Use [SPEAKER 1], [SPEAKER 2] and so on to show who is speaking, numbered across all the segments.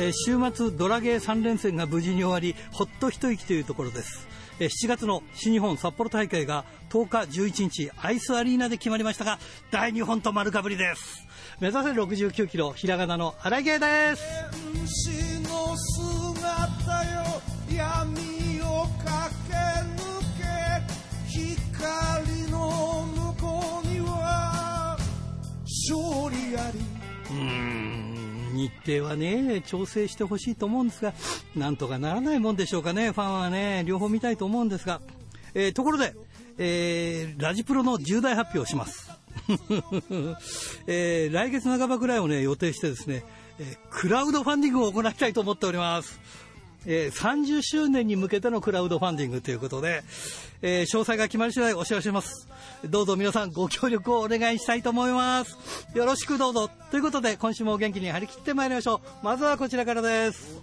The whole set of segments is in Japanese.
[SPEAKER 1] え週末ドラゲー3連戦が無事に終わりほっと一息というところです、え7月の新日本札幌大会が10日11日アイスアリーナで決まりましたが大日本と丸かぶりです。目指せ69キロひらがなの荒井芸です。日程はね調整してほしいと思うんですがなんとかならないもんでしょうかね。ファンはね両方見たいと思うんですが、えーところで、えーラジプロの重大発表をします、えー来月半ばぐらいをね予定してですね、えクラウドファンディングを行いたいと思っております。えー30周年に向けてのクラウドファンディングということで、えー詳細が決まり次第お知らせします。どうぞ皆さんご協力をお願いしたいと思います。よろしくどうぞ。ということで、今週も元気に張り切ってまいりましょう。まずはこちらからです。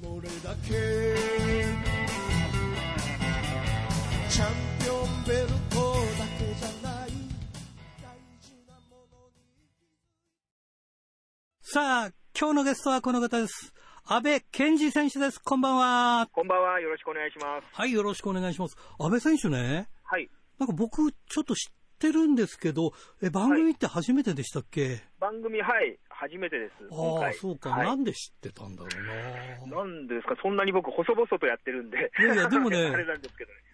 [SPEAKER 1] さあ、今日のゲストはこの方です。安倍健二選手です。こんばんは。
[SPEAKER 2] こんばんは。よろしくお願いします。
[SPEAKER 1] はい、よろしくお願いします。安倍選手ね、
[SPEAKER 2] はい。
[SPEAKER 1] なんか僕ちょっと知ってるんですけど、え番組って初めてでしたっけ、
[SPEAKER 2] 番組、はい。初めてです。今
[SPEAKER 1] ああ
[SPEAKER 2] 回。、
[SPEAKER 1] そうか、
[SPEAKER 2] はい
[SPEAKER 1] なんで知ってたんだろうな。
[SPEAKER 2] なんですか、そんなに僕、細々とやってるんで。
[SPEAKER 1] いやいや でもね。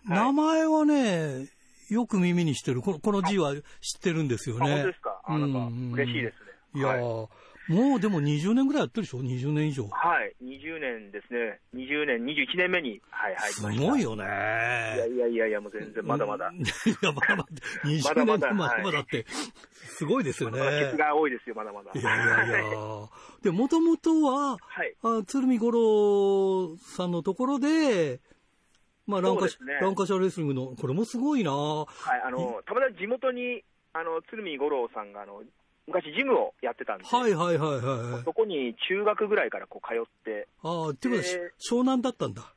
[SPEAKER 1] 名
[SPEAKER 2] はい、
[SPEAKER 1] 前はね、よく耳にしてる。このこの字は知ってるんですよ
[SPEAKER 2] あ、
[SPEAKER 1] ね。
[SPEAKER 2] 本当ですか？あ、なんか嬉しいですね。
[SPEAKER 1] いやー、
[SPEAKER 2] はい。
[SPEAKER 1] もうでも20年ぐらいやってるでしょ ?20 年以上。
[SPEAKER 2] はい。20年ですね。20年、21年目に、はい、入
[SPEAKER 1] す
[SPEAKER 2] りました。
[SPEAKER 1] ごいよね。
[SPEAKER 2] いやいやいやいや、もう全然まだまだ。
[SPEAKER 1] う んいや、まだまだ。20
[SPEAKER 2] まだまだ
[SPEAKER 1] 年でまだま
[SPEAKER 2] はい
[SPEAKER 1] だって、すごいですよね。
[SPEAKER 2] まだケツが多いですよ、まだまだ。
[SPEAKER 1] いやいやいや
[SPEAKER 2] は。
[SPEAKER 1] で、もともとは、
[SPEAKER 2] はい。
[SPEAKER 1] あ鶴見五郎さんのところで、まあ、ランカシ
[SPEAKER 2] ね
[SPEAKER 1] ランカシャレスリングの、これもすごいな
[SPEAKER 2] はい、あの、たまたま地元に、あの、鶴見五郎さんが、あの、昔ジムをやってたんで、
[SPEAKER 1] はいはいはいはい。
[SPEAKER 2] そこに中学ぐらいからこう通って、
[SPEAKER 1] ああ、っていうことは、
[SPEAKER 2] で
[SPEAKER 1] 湘南だったんだ。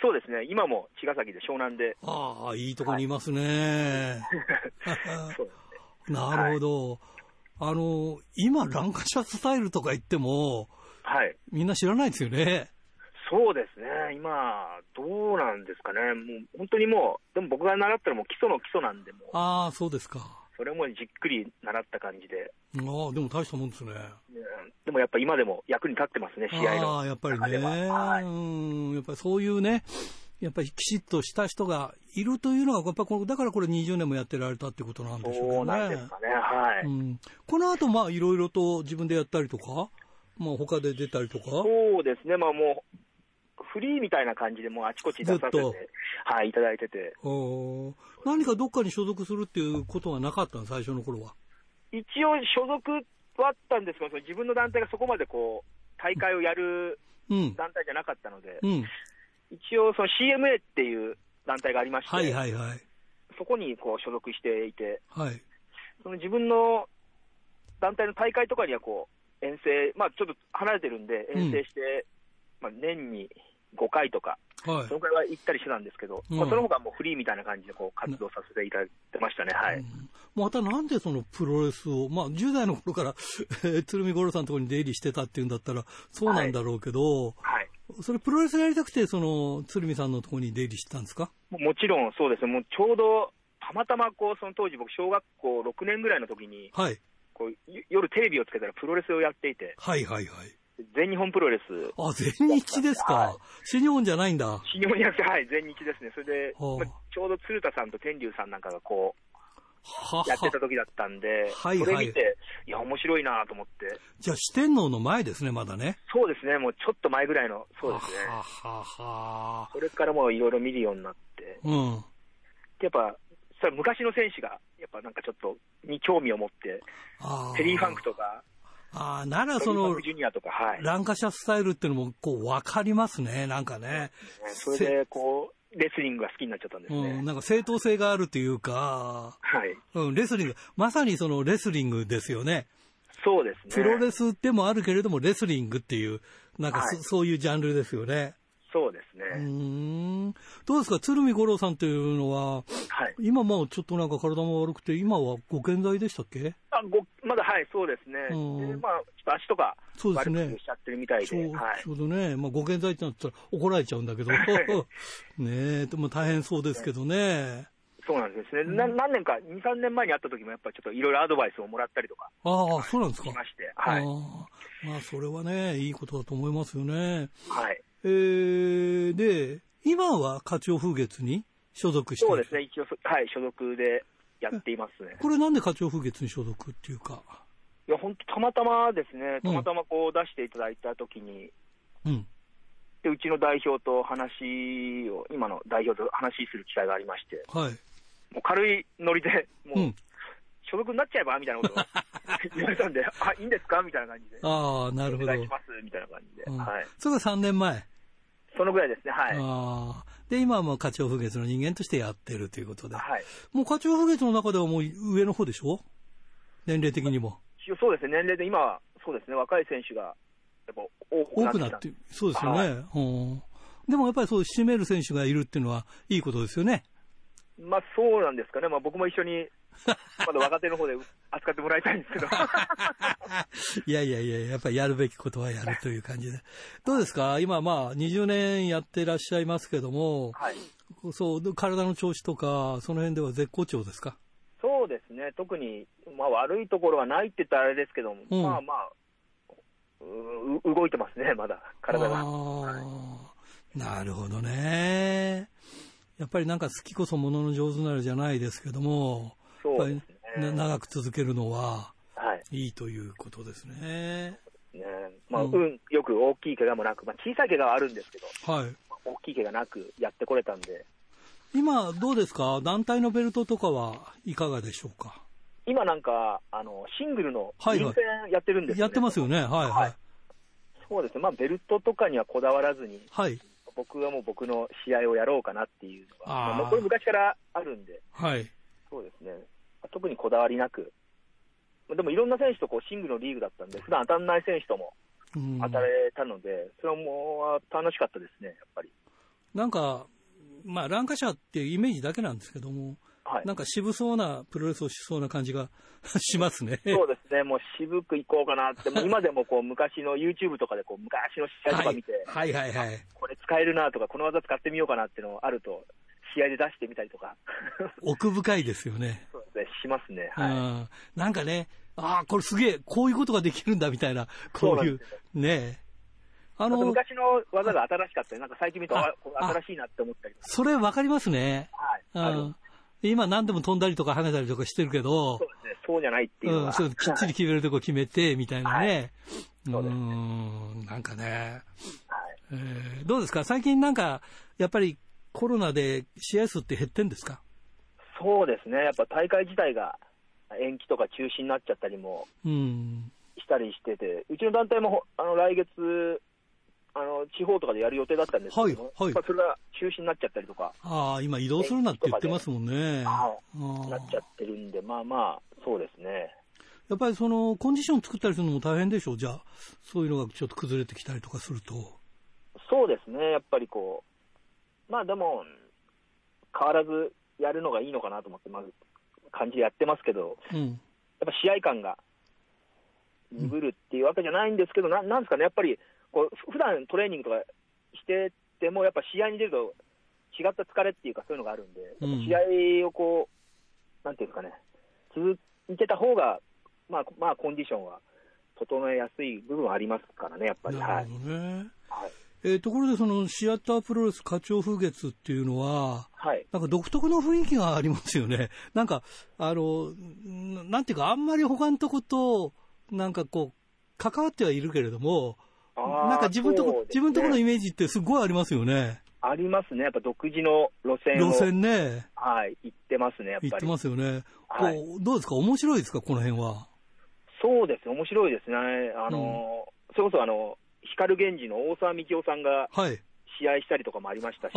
[SPEAKER 2] そうですね、今も茅ヶ崎で湘南で、
[SPEAKER 1] ああ、いいとこにいますね。
[SPEAKER 2] そう
[SPEAKER 1] なるほど。あの、今、ランカシャスタイルとか言っても、
[SPEAKER 2] はい、
[SPEAKER 1] みんな知らないですよね。
[SPEAKER 2] そうですね、今、どうなんですかね、もう本当にもう、でも僕が習ったらもう基礎の基礎なんで、もう
[SPEAKER 1] ああ、そうですか。
[SPEAKER 2] それもじっくり習った感じで、
[SPEAKER 1] ああ、でも大したもんですね。
[SPEAKER 2] うんでもやっぱ今でも役に立ってますね、試合の。
[SPEAKER 1] ああ、やっぱりね。うん、やっぱりそういうね、やっぱりきちっとした人がいるというのが、やっぱこのだからこれ20年もやってられたってことなんでしょ
[SPEAKER 2] そう
[SPEAKER 1] うね。
[SPEAKER 2] なんですかね、はい。
[SPEAKER 1] うん、この後、まあ、いろいろと自分でやったりとか、まあ、他で出たりとか？
[SPEAKER 2] そうですね、まあもう、フリーみたいな感じで、もうあちこち出させてはい、いただいてて、
[SPEAKER 1] 何かどっかに所属するっていうことはなかったの、最初の頃は。
[SPEAKER 2] 一応所属はあったんですけど、その自分の団体がそこまでこう、大会をやる
[SPEAKER 1] うん。
[SPEAKER 2] 団体じゃなかったので、
[SPEAKER 1] うん。
[SPEAKER 2] 一応その CMA っていう団体がありまして、
[SPEAKER 1] はいはいはい。
[SPEAKER 2] そこにこう所属していて、
[SPEAKER 1] はい。
[SPEAKER 2] その自分の団体の大会とかにはこう遠征、まあ、ちょっと離れてるんで、遠征して、まあ、年に5回とか、
[SPEAKER 1] はい
[SPEAKER 2] そ。のくらいは行ったりしてたんですけど、
[SPEAKER 1] うん
[SPEAKER 2] まあ、その他はもうフリーみたいな感じでこう活動させていただいてましたね、はい。
[SPEAKER 1] うんまたなんでそのプロレスを、まあ10代の頃から、えー鶴見五郎さんのところに出入りしてたっていうんだったら、そうなんだろうけど、
[SPEAKER 2] はい
[SPEAKER 1] それプロレスやりたくて、その鶴見さんのところに出入りしてたんですか？
[SPEAKER 2] ももちろんそうですね、もうちょうどたまたまこうその当時、僕、小学校6年ぐらいの時に
[SPEAKER 1] はい。
[SPEAKER 2] こうよ夜テレビをつけたらプロレスをやっていて、
[SPEAKER 1] はいはいはい。
[SPEAKER 2] 全日本プロレス、
[SPEAKER 1] あ、全日ですか？
[SPEAKER 2] はい。
[SPEAKER 1] 新日本じゃないんだ。
[SPEAKER 2] 新日本じゃなくて、はい、全日ですね、それで、
[SPEAKER 1] はあ
[SPEAKER 2] まあちょうど鶴田さんと天竜さんなんかがこ
[SPEAKER 1] は
[SPEAKER 2] うやってた
[SPEAKER 1] は。
[SPEAKER 2] 時だったんで、
[SPEAKER 1] はいはい。
[SPEAKER 2] それ見て、いや、面白いなと思って、
[SPEAKER 1] じゃあ四天王の前ですね、まだね。
[SPEAKER 2] そうですね、もうちょっと前ぐらいの、そうですね、
[SPEAKER 1] ははは。
[SPEAKER 2] それからもういろいろ見るようになって、
[SPEAKER 1] うん。
[SPEAKER 2] やっぱ、それは昔の選手が、やっぱなんかちょっと、に興味を持って、
[SPEAKER 1] あ
[SPEAKER 2] テリー・ファンクとか、
[SPEAKER 1] ああ、ならその
[SPEAKER 2] はい。
[SPEAKER 1] ランカシャスタイルっていうのも、こう、わかりますね、なんかね。
[SPEAKER 2] それで、こう、レスリングが好きになっちゃったんですね。
[SPEAKER 1] うん、なんか正当性があるというか、
[SPEAKER 2] はい。
[SPEAKER 1] うん、レスリング、まさにそのレスリングですよね。
[SPEAKER 2] そうですね。
[SPEAKER 1] プロレスでもあるけれども、レスリングっていう、なんかそ,、
[SPEAKER 2] はい
[SPEAKER 1] そういうジャンルですよね。
[SPEAKER 2] そうですね。
[SPEAKER 1] ん。どうですか、鶴見五郎さんっていうのは、
[SPEAKER 2] はい。
[SPEAKER 1] 今もうちょっとなんか体も悪くて、今はご健在でしたっけ？
[SPEAKER 2] あごまだはい、そうですね。
[SPEAKER 1] うん
[SPEAKER 2] でまあ、ちょっと足とか
[SPEAKER 1] そうですね
[SPEAKER 2] 悪くしちゃってるみたいで、
[SPEAKER 1] ちょう
[SPEAKER 2] はい
[SPEAKER 1] ち。ょうどね、まあ、ご健在ってなったら怒られちゃうんだけど、ねえ、でも大変そうですけどね。
[SPEAKER 2] そうなんですね。な何年か、2、3年前に会った時もやっぱりちょっといろいろアドバイスをもらったりとか
[SPEAKER 1] ああ、そうなんですか
[SPEAKER 2] し。まして、はい。
[SPEAKER 1] ああまあ、それはね、いいことだと思いますよね。
[SPEAKER 2] はい。
[SPEAKER 1] えー、で、今は課長風月に所属している？
[SPEAKER 2] そうですね、一応そ、はい、所属でやっていますね。
[SPEAKER 1] これなんで課長風月に所属っていうか？
[SPEAKER 2] いや、本当たまたまですね、
[SPEAKER 1] うん
[SPEAKER 2] たまたまこう出していただいた時に、
[SPEAKER 1] うん。
[SPEAKER 2] で、うちの代表と話を、今の代表と話する機会がありまして、
[SPEAKER 1] はい。
[SPEAKER 2] もう軽いノリで、もう、
[SPEAKER 1] うん。
[SPEAKER 2] 所属になっちゃえばみたいなことを 言われたんで、あ、いいんですか？みたいな感じで。
[SPEAKER 1] ああ、なるほど。
[SPEAKER 2] お願いします、みたいな感じで。
[SPEAKER 1] うん
[SPEAKER 2] はい。
[SPEAKER 1] それが3年前？
[SPEAKER 2] そのぐらいですね、はい。
[SPEAKER 1] ああ。で、今はもう課長風月の人間としてやってるということで。
[SPEAKER 2] はい。
[SPEAKER 1] もう課長風月の中ではもう上の方でしょ？年齢的にも。
[SPEAKER 2] そうですね、年齢で今は、そうですね、若い選手が、やっぱ多く
[SPEAKER 1] 多
[SPEAKER 2] なってきた
[SPEAKER 1] くなって、そうですよね。
[SPEAKER 2] はい
[SPEAKER 1] うん。でもやっぱりそう、締める選手がいるっていうのは、いいことですよね。
[SPEAKER 2] まあそうなんですかね、まあ僕も一緒に、まだ若手の方で扱ってもらいたいんですけど。
[SPEAKER 1] いやいやいや、やっぱりやるべきことはやるという感じで。どうですか？今まあ20年やってらっしゃいますけども、
[SPEAKER 2] はい。
[SPEAKER 1] そう、体の調子とか、その辺では絶好調ですか？
[SPEAKER 2] そうですね、特に、まあ悪いところはないって言ったらあれですけども、
[SPEAKER 1] うん
[SPEAKER 2] まあまあ、う動いてますね、まだ、体が。
[SPEAKER 1] なるほどね。やっぱりなんか好きこそものの上手なるじゃないですけども、
[SPEAKER 2] そうですね。
[SPEAKER 1] 長く続けるのは
[SPEAKER 2] はい。
[SPEAKER 1] いいということですね。
[SPEAKER 2] ねまあ、
[SPEAKER 1] う
[SPEAKER 2] うんん、よく大きい怪我もなく、まあ小さい怪我はあるんですけど、
[SPEAKER 1] はい。
[SPEAKER 2] 大きい怪我なくやってこれたんで、
[SPEAKER 1] 今どうですか？団体のベルトとかはいかがでしょうか？
[SPEAKER 2] 今なんか、あの、シングルの
[SPEAKER 1] はいはい
[SPEAKER 2] 臨戦やってるんですよ、
[SPEAKER 1] やってますよね。はいは
[SPEAKER 2] はいい。そうですね、まあベルトとかにはこだわらずに、
[SPEAKER 1] はい。
[SPEAKER 2] 僕はもう僕の試合をやろうかなっていうのが、
[SPEAKER 1] あー
[SPEAKER 2] まあ、これ昔からあるんで、
[SPEAKER 1] はい。
[SPEAKER 2] そうですね、特にこだわりなく、でもいろんな選手とこうシングルのリーグだったんで、普段当たんない選手とも
[SPEAKER 1] うん
[SPEAKER 2] 当たれたので、それはもう楽しかったですね、やっぱり。
[SPEAKER 1] なんか、まあ、ランカシャっていうイメージだけなんですけども、
[SPEAKER 2] はい
[SPEAKER 1] なんか渋そうなプロレスをしそうな感じが しますね。
[SPEAKER 2] そうですね、もう渋くいこうかなって、もう今でもこう昔の YouTube とかでこう昔の試合とか見て、
[SPEAKER 1] はいはいはいはい。
[SPEAKER 2] これ使えるなとか、この技使ってみようかなっていうのあると、試合で出してみたりとか、
[SPEAKER 1] 奥深いですよね。
[SPEAKER 2] そうですね、しますね。
[SPEAKER 1] う
[SPEAKER 2] はい。
[SPEAKER 1] ん。なんかね、ああ、これすげえ、こういうことができるんだみたいな、こういう、ね。あの、
[SPEAKER 2] 昔の技が新しかったり、なんか最近見ると、
[SPEAKER 1] あ
[SPEAKER 2] あこれ新しいなって思ったり
[SPEAKER 1] それわかりますね。
[SPEAKER 2] はい。
[SPEAKER 1] 今何でも飛んだりとか跳ねたりとかしてるけど
[SPEAKER 2] そう、ですね、そうじゃないっていうの
[SPEAKER 1] うん、
[SPEAKER 2] が、
[SPEAKER 1] そうきっちり決めるとこ決めて、みたいなね。う
[SPEAKER 2] そう
[SPEAKER 1] ん、なんかね、
[SPEAKER 2] はい。
[SPEAKER 1] えーどうですか？最近なんか、やっぱりコロナで試合数って減ってんですか？
[SPEAKER 2] そうですね、やっぱ大会自体が延期とか中止になっちゃったりも
[SPEAKER 1] うん。
[SPEAKER 2] したりしてて、うちの団体もほあの来月、あの地方とかでやる予定だったんですけども、
[SPEAKER 1] はいはい
[SPEAKER 2] まあそれが中止になっちゃったりとか、
[SPEAKER 1] ああ、今移動するなって言ってますもんね。
[SPEAKER 2] なっちゃってるんで、まあまあ、そうですね。
[SPEAKER 1] やっぱりそのコンディション作ったりするのも大変でしょう、じゃあ、そういうのがちょっと崩れてきたりとかすると。
[SPEAKER 2] そうですね、やっぱりこう、まあでも、変わらずやるのがいいのかなと思って、まず感じでやってますけど、
[SPEAKER 1] うん。
[SPEAKER 2] やっぱ試合感が鈍るっていうわけじゃないんですけど、ななんですかね、やっぱりこう、ふ普段トレーニングとかしてても、やっぱ試合に出ると違った疲れっていうか、そういうのがあるんで、試合をこう、なんていうんですかね、続けた方が、まあ、まあ、コンディションは整えやすい部分はありますからね、やっぱり。は
[SPEAKER 1] ないる。ほどね。
[SPEAKER 2] はい。
[SPEAKER 1] えーところで、そのシアタープロレス課長風月っていうのは、
[SPEAKER 2] はい。
[SPEAKER 1] なんか独特の雰囲気がありますよね。なんか、あの、んなんていうか、あんまり他のとこと、なんかこう、関わってはいるけれども、なんか自分とこ、
[SPEAKER 2] ね
[SPEAKER 1] 自分とこのイメージってすごいありますよね。
[SPEAKER 2] ありますね、やっぱ独自の路線を、
[SPEAKER 1] 路線ね、
[SPEAKER 2] はい、行ってますね、やっぱり。
[SPEAKER 1] 行ってますよね。
[SPEAKER 2] はい
[SPEAKER 1] こうどうですか？面白いですか？この辺は。
[SPEAKER 2] そうです、面白いですね。あの、それこそあの、光源氏の大沢幹夫さんが
[SPEAKER 1] はい。
[SPEAKER 2] 試合したりとかもありましたし、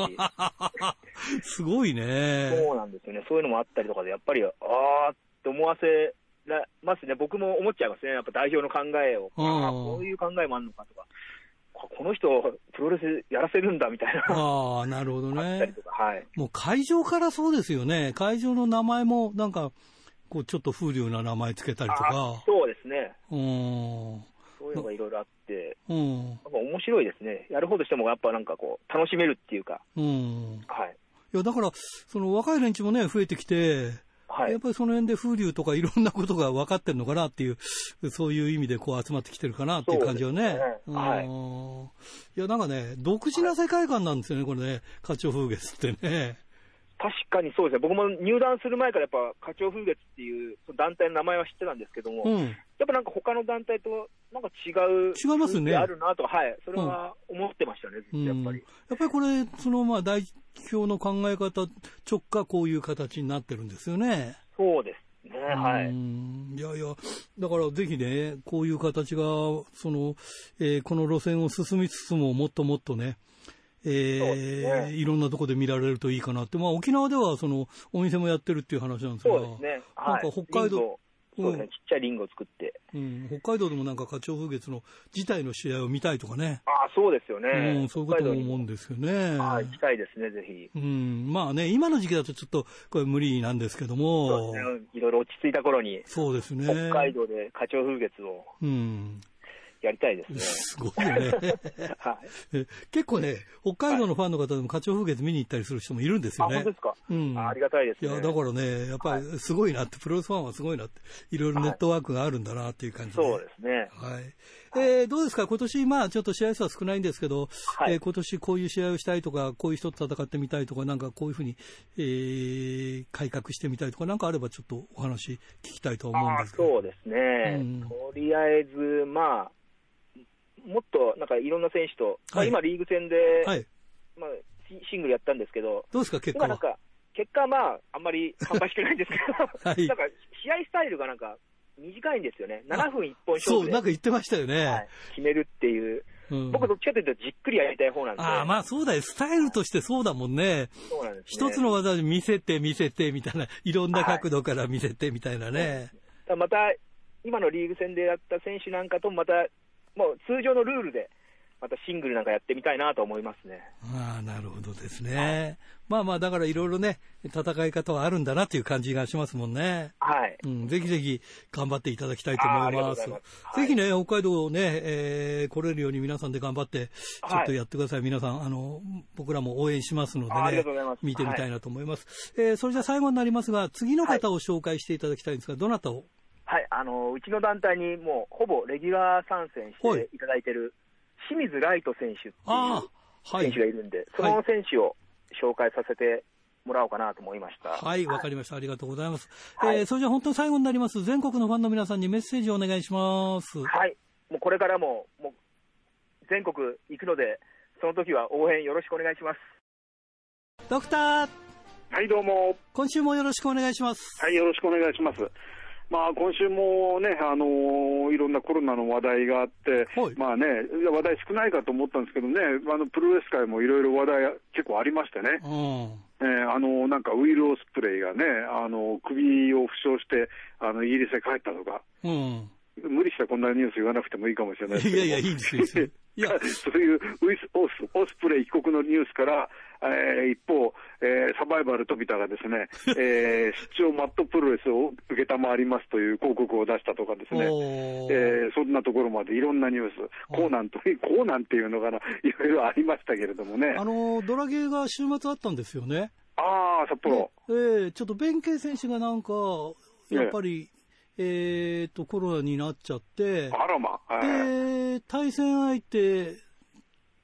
[SPEAKER 1] すごいね。
[SPEAKER 2] そうなんですよね、そういうのもあったりとかで、やっぱり、あーって思わせらますね、僕も思っちゃいますね、やっぱ代表の考えを、
[SPEAKER 1] うん
[SPEAKER 2] あーこういう考えもあるのかとか、ここの人、プロレスやらせるんだみたいな、
[SPEAKER 1] ああ、なるほどね
[SPEAKER 2] はい。
[SPEAKER 1] もう会場からそうですよね。会場の名前もなんか、こうちょっと風流な名前つけたりと
[SPEAKER 2] あ
[SPEAKER 1] か。
[SPEAKER 2] そうですね。
[SPEAKER 1] うん。
[SPEAKER 2] そういうのがいろいろあって、
[SPEAKER 1] うん。
[SPEAKER 2] やっぱ面白いですね。やる方としてもやっぱなんかこう、楽しめるっていうか、
[SPEAKER 1] うん。
[SPEAKER 2] はい。
[SPEAKER 1] いや、だから、その若い連中もね、増えてきて、
[SPEAKER 2] はい
[SPEAKER 1] やっ。ぱりその辺で風流とかいろんなことが分かってるのかなっていう、そういう意味でこう集まってきてるかなっていう感じはね。
[SPEAKER 2] ねはい
[SPEAKER 1] うんいや、なんかね、独自な世界観なんですよね、これね、花鳥風月ってね。
[SPEAKER 2] 確かにそうですね。僕も入団する前からやっぱ、花鳥風月っていう団体の名前は知ってたんですけども、
[SPEAKER 1] うん。
[SPEAKER 2] やっぱなんか他の団体となんか違う。
[SPEAKER 1] 違いますね
[SPEAKER 2] あるなとか、はい。それは思ってましたね、ずっとやっぱり。
[SPEAKER 1] やっぱりこれ、そのまあ代表の考え方直下こういう形になってるんですよね。
[SPEAKER 2] そうですね。は
[SPEAKER 1] う
[SPEAKER 2] い。
[SPEAKER 1] んいやいや、だからぜひね、こういう形が、その、えーこの路線を進みつつも、もっともっとね、えー
[SPEAKER 2] ね
[SPEAKER 1] いろんなとこで見られるといいかなって、まあ沖縄ではそのお店もやってるっていう話なんですが、
[SPEAKER 2] そうですね。はい。
[SPEAKER 1] なんか北海道
[SPEAKER 2] そうですね。ちっちゃいリンゴを作って。
[SPEAKER 1] うん、北海道でもなんか花鳥風月の自体の試合を見たいとかね、
[SPEAKER 2] ああ、そうですよ
[SPEAKER 1] う
[SPEAKER 2] ね。
[SPEAKER 1] ん、そういうことも
[SPEAKER 2] 北海道に
[SPEAKER 1] 思うんですよね。
[SPEAKER 2] はい、行きたいですね、ぜひ。
[SPEAKER 1] うん、まあね、今の時期だとちょっとこれ無理なんですけど
[SPEAKER 2] そう
[SPEAKER 1] も、
[SPEAKER 2] ですね。いろいろ落ち着いた頃に、
[SPEAKER 1] そうですね。
[SPEAKER 2] 北海道で花鳥風月を
[SPEAKER 1] うん。
[SPEAKER 2] やりたいですね。
[SPEAKER 1] すごい よね。
[SPEAKER 2] はい。
[SPEAKER 1] え結構ね、北海道のファンの方でも花鳥風月見に行ったりする人もいるんです
[SPEAKER 2] あ、
[SPEAKER 1] よね。
[SPEAKER 2] 本当ですか？
[SPEAKER 1] うん
[SPEAKER 2] あありがたいですね。
[SPEAKER 1] いや、だからね、やっぱりすごいなって、プロレスファンはすごいなって、いろいろネットワークがあるんだなっていう感じで。
[SPEAKER 2] そうですね。
[SPEAKER 1] はい。えーどうですか？今年、まあちょっと試合数は少ないんですけど、
[SPEAKER 2] はい
[SPEAKER 1] えー今年こういう試合をしたいとか、こういう人と戦ってみたいとか、なんかこういうふうに、えー改革してみたいとか、なんかあればちょっとお話聞きたいと思うん
[SPEAKER 2] あ
[SPEAKER 1] ですけど。
[SPEAKER 2] そうですね、
[SPEAKER 1] うん
[SPEAKER 2] とりあえず、まあ、もっとなんかいろんな選手と、今、リーグ戦で、
[SPEAKER 1] はい。
[SPEAKER 2] まあ、シシングルやったんですけど、
[SPEAKER 1] どうですか結果は？
[SPEAKER 2] 今なんか、結果はまあ、あんまり芳しくないんですけど、
[SPEAKER 1] はい
[SPEAKER 2] なんか試合スタイルがなんか短いんですよね、7分1本勝
[SPEAKER 1] そう、なんか言ってましたよね。
[SPEAKER 2] はい、決めるっていう、
[SPEAKER 1] うん
[SPEAKER 2] 僕、どっちかというとじっくりやりたい方なんで、
[SPEAKER 1] ああ、まあそうだよ。スタイルとしてそうだもんね。
[SPEAKER 2] そうなんですね
[SPEAKER 1] 一つの技で見せて見せてみたいな、いろんな角度から見せてみたいなね。
[SPEAKER 2] だからまた、今のリーグ戦でやった選手なんかともまた、もう通常のルールで、またシングルなんかやってみたいなと思いますね。
[SPEAKER 1] ああ、なるほどですね。まあまあ、だからいろいろね、戦い方はあるんだなっていう感じがしますもんね。
[SPEAKER 2] はい。
[SPEAKER 1] うん、ぜひぜひ頑張っていただきたいと思います。ぜひね、北海道をね、えー来れるように皆さんで頑張って、ちょ
[SPEAKER 2] はい
[SPEAKER 1] っとやってください。皆さん、あの、僕らも応援しますのでね
[SPEAKER 2] あーありがとうございます、
[SPEAKER 1] 見てみたいなと思います。えーそれじゃあ最後になりますが、次の方を紹介していただきたいんですが、どなたを
[SPEAKER 2] はい、あのうちの団体にもうほぼレギュラー参戦していただいてる清水ライト選手っていう選手。がいるんで、その選手を紹介させてもらおうかなと思いました。
[SPEAKER 1] はい、わかりました。ありがとうございます。
[SPEAKER 2] はい
[SPEAKER 1] えーそれじゃあ本当に最後になります。全国のファンの皆さんにメッセージをお願いします。
[SPEAKER 2] はい、もうこれからももう全国行くので、その時は応援よろしくお願いします。
[SPEAKER 1] ドクター、
[SPEAKER 3] はい、どうも。
[SPEAKER 1] 今週もよろしくお願いします。
[SPEAKER 3] はい、よろしくお願いします。まあ、今週もね、あのーいろんなコロナの話題があって、
[SPEAKER 1] はい
[SPEAKER 3] まあね、話題少ないかと思ったんですけどね、あのプロレス界もいろいろ話題結構ありましてね、
[SPEAKER 1] うん。
[SPEAKER 3] えーあのなんかウィル・オスプレイがね、あの首を負傷してあのイギリスへ帰ったとか、
[SPEAKER 1] うん。
[SPEAKER 3] 無理したらこんなニュース言わなくてもいいかもしれないですけど。
[SPEAKER 1] いやいや、いいですよ いや、
[SPEAKER 3] そういうウィスオスオスプレイ帰国のニュースから、えー一方、えーサバイバル飛田がですね、えー 出張マットプロレスを受けたまわりますという広告を出したとかですね、えーそんなところまでいろんなニュース、コー。ナンと、コーナンっていうのかな、いろいろありましたけれどもね。
[SPEAKER 1] あの、ドラゲーが週末あったんですよね。
[SPEAKER 3] ああ、札幌。
[SPEAKER 1] ええちょっと弁慶選手がなんか、やっぱり、えっと、コロナになっちゃって、
[SPEAKER 3] あらま。えー
[SPEAKER 1] で、対戦相手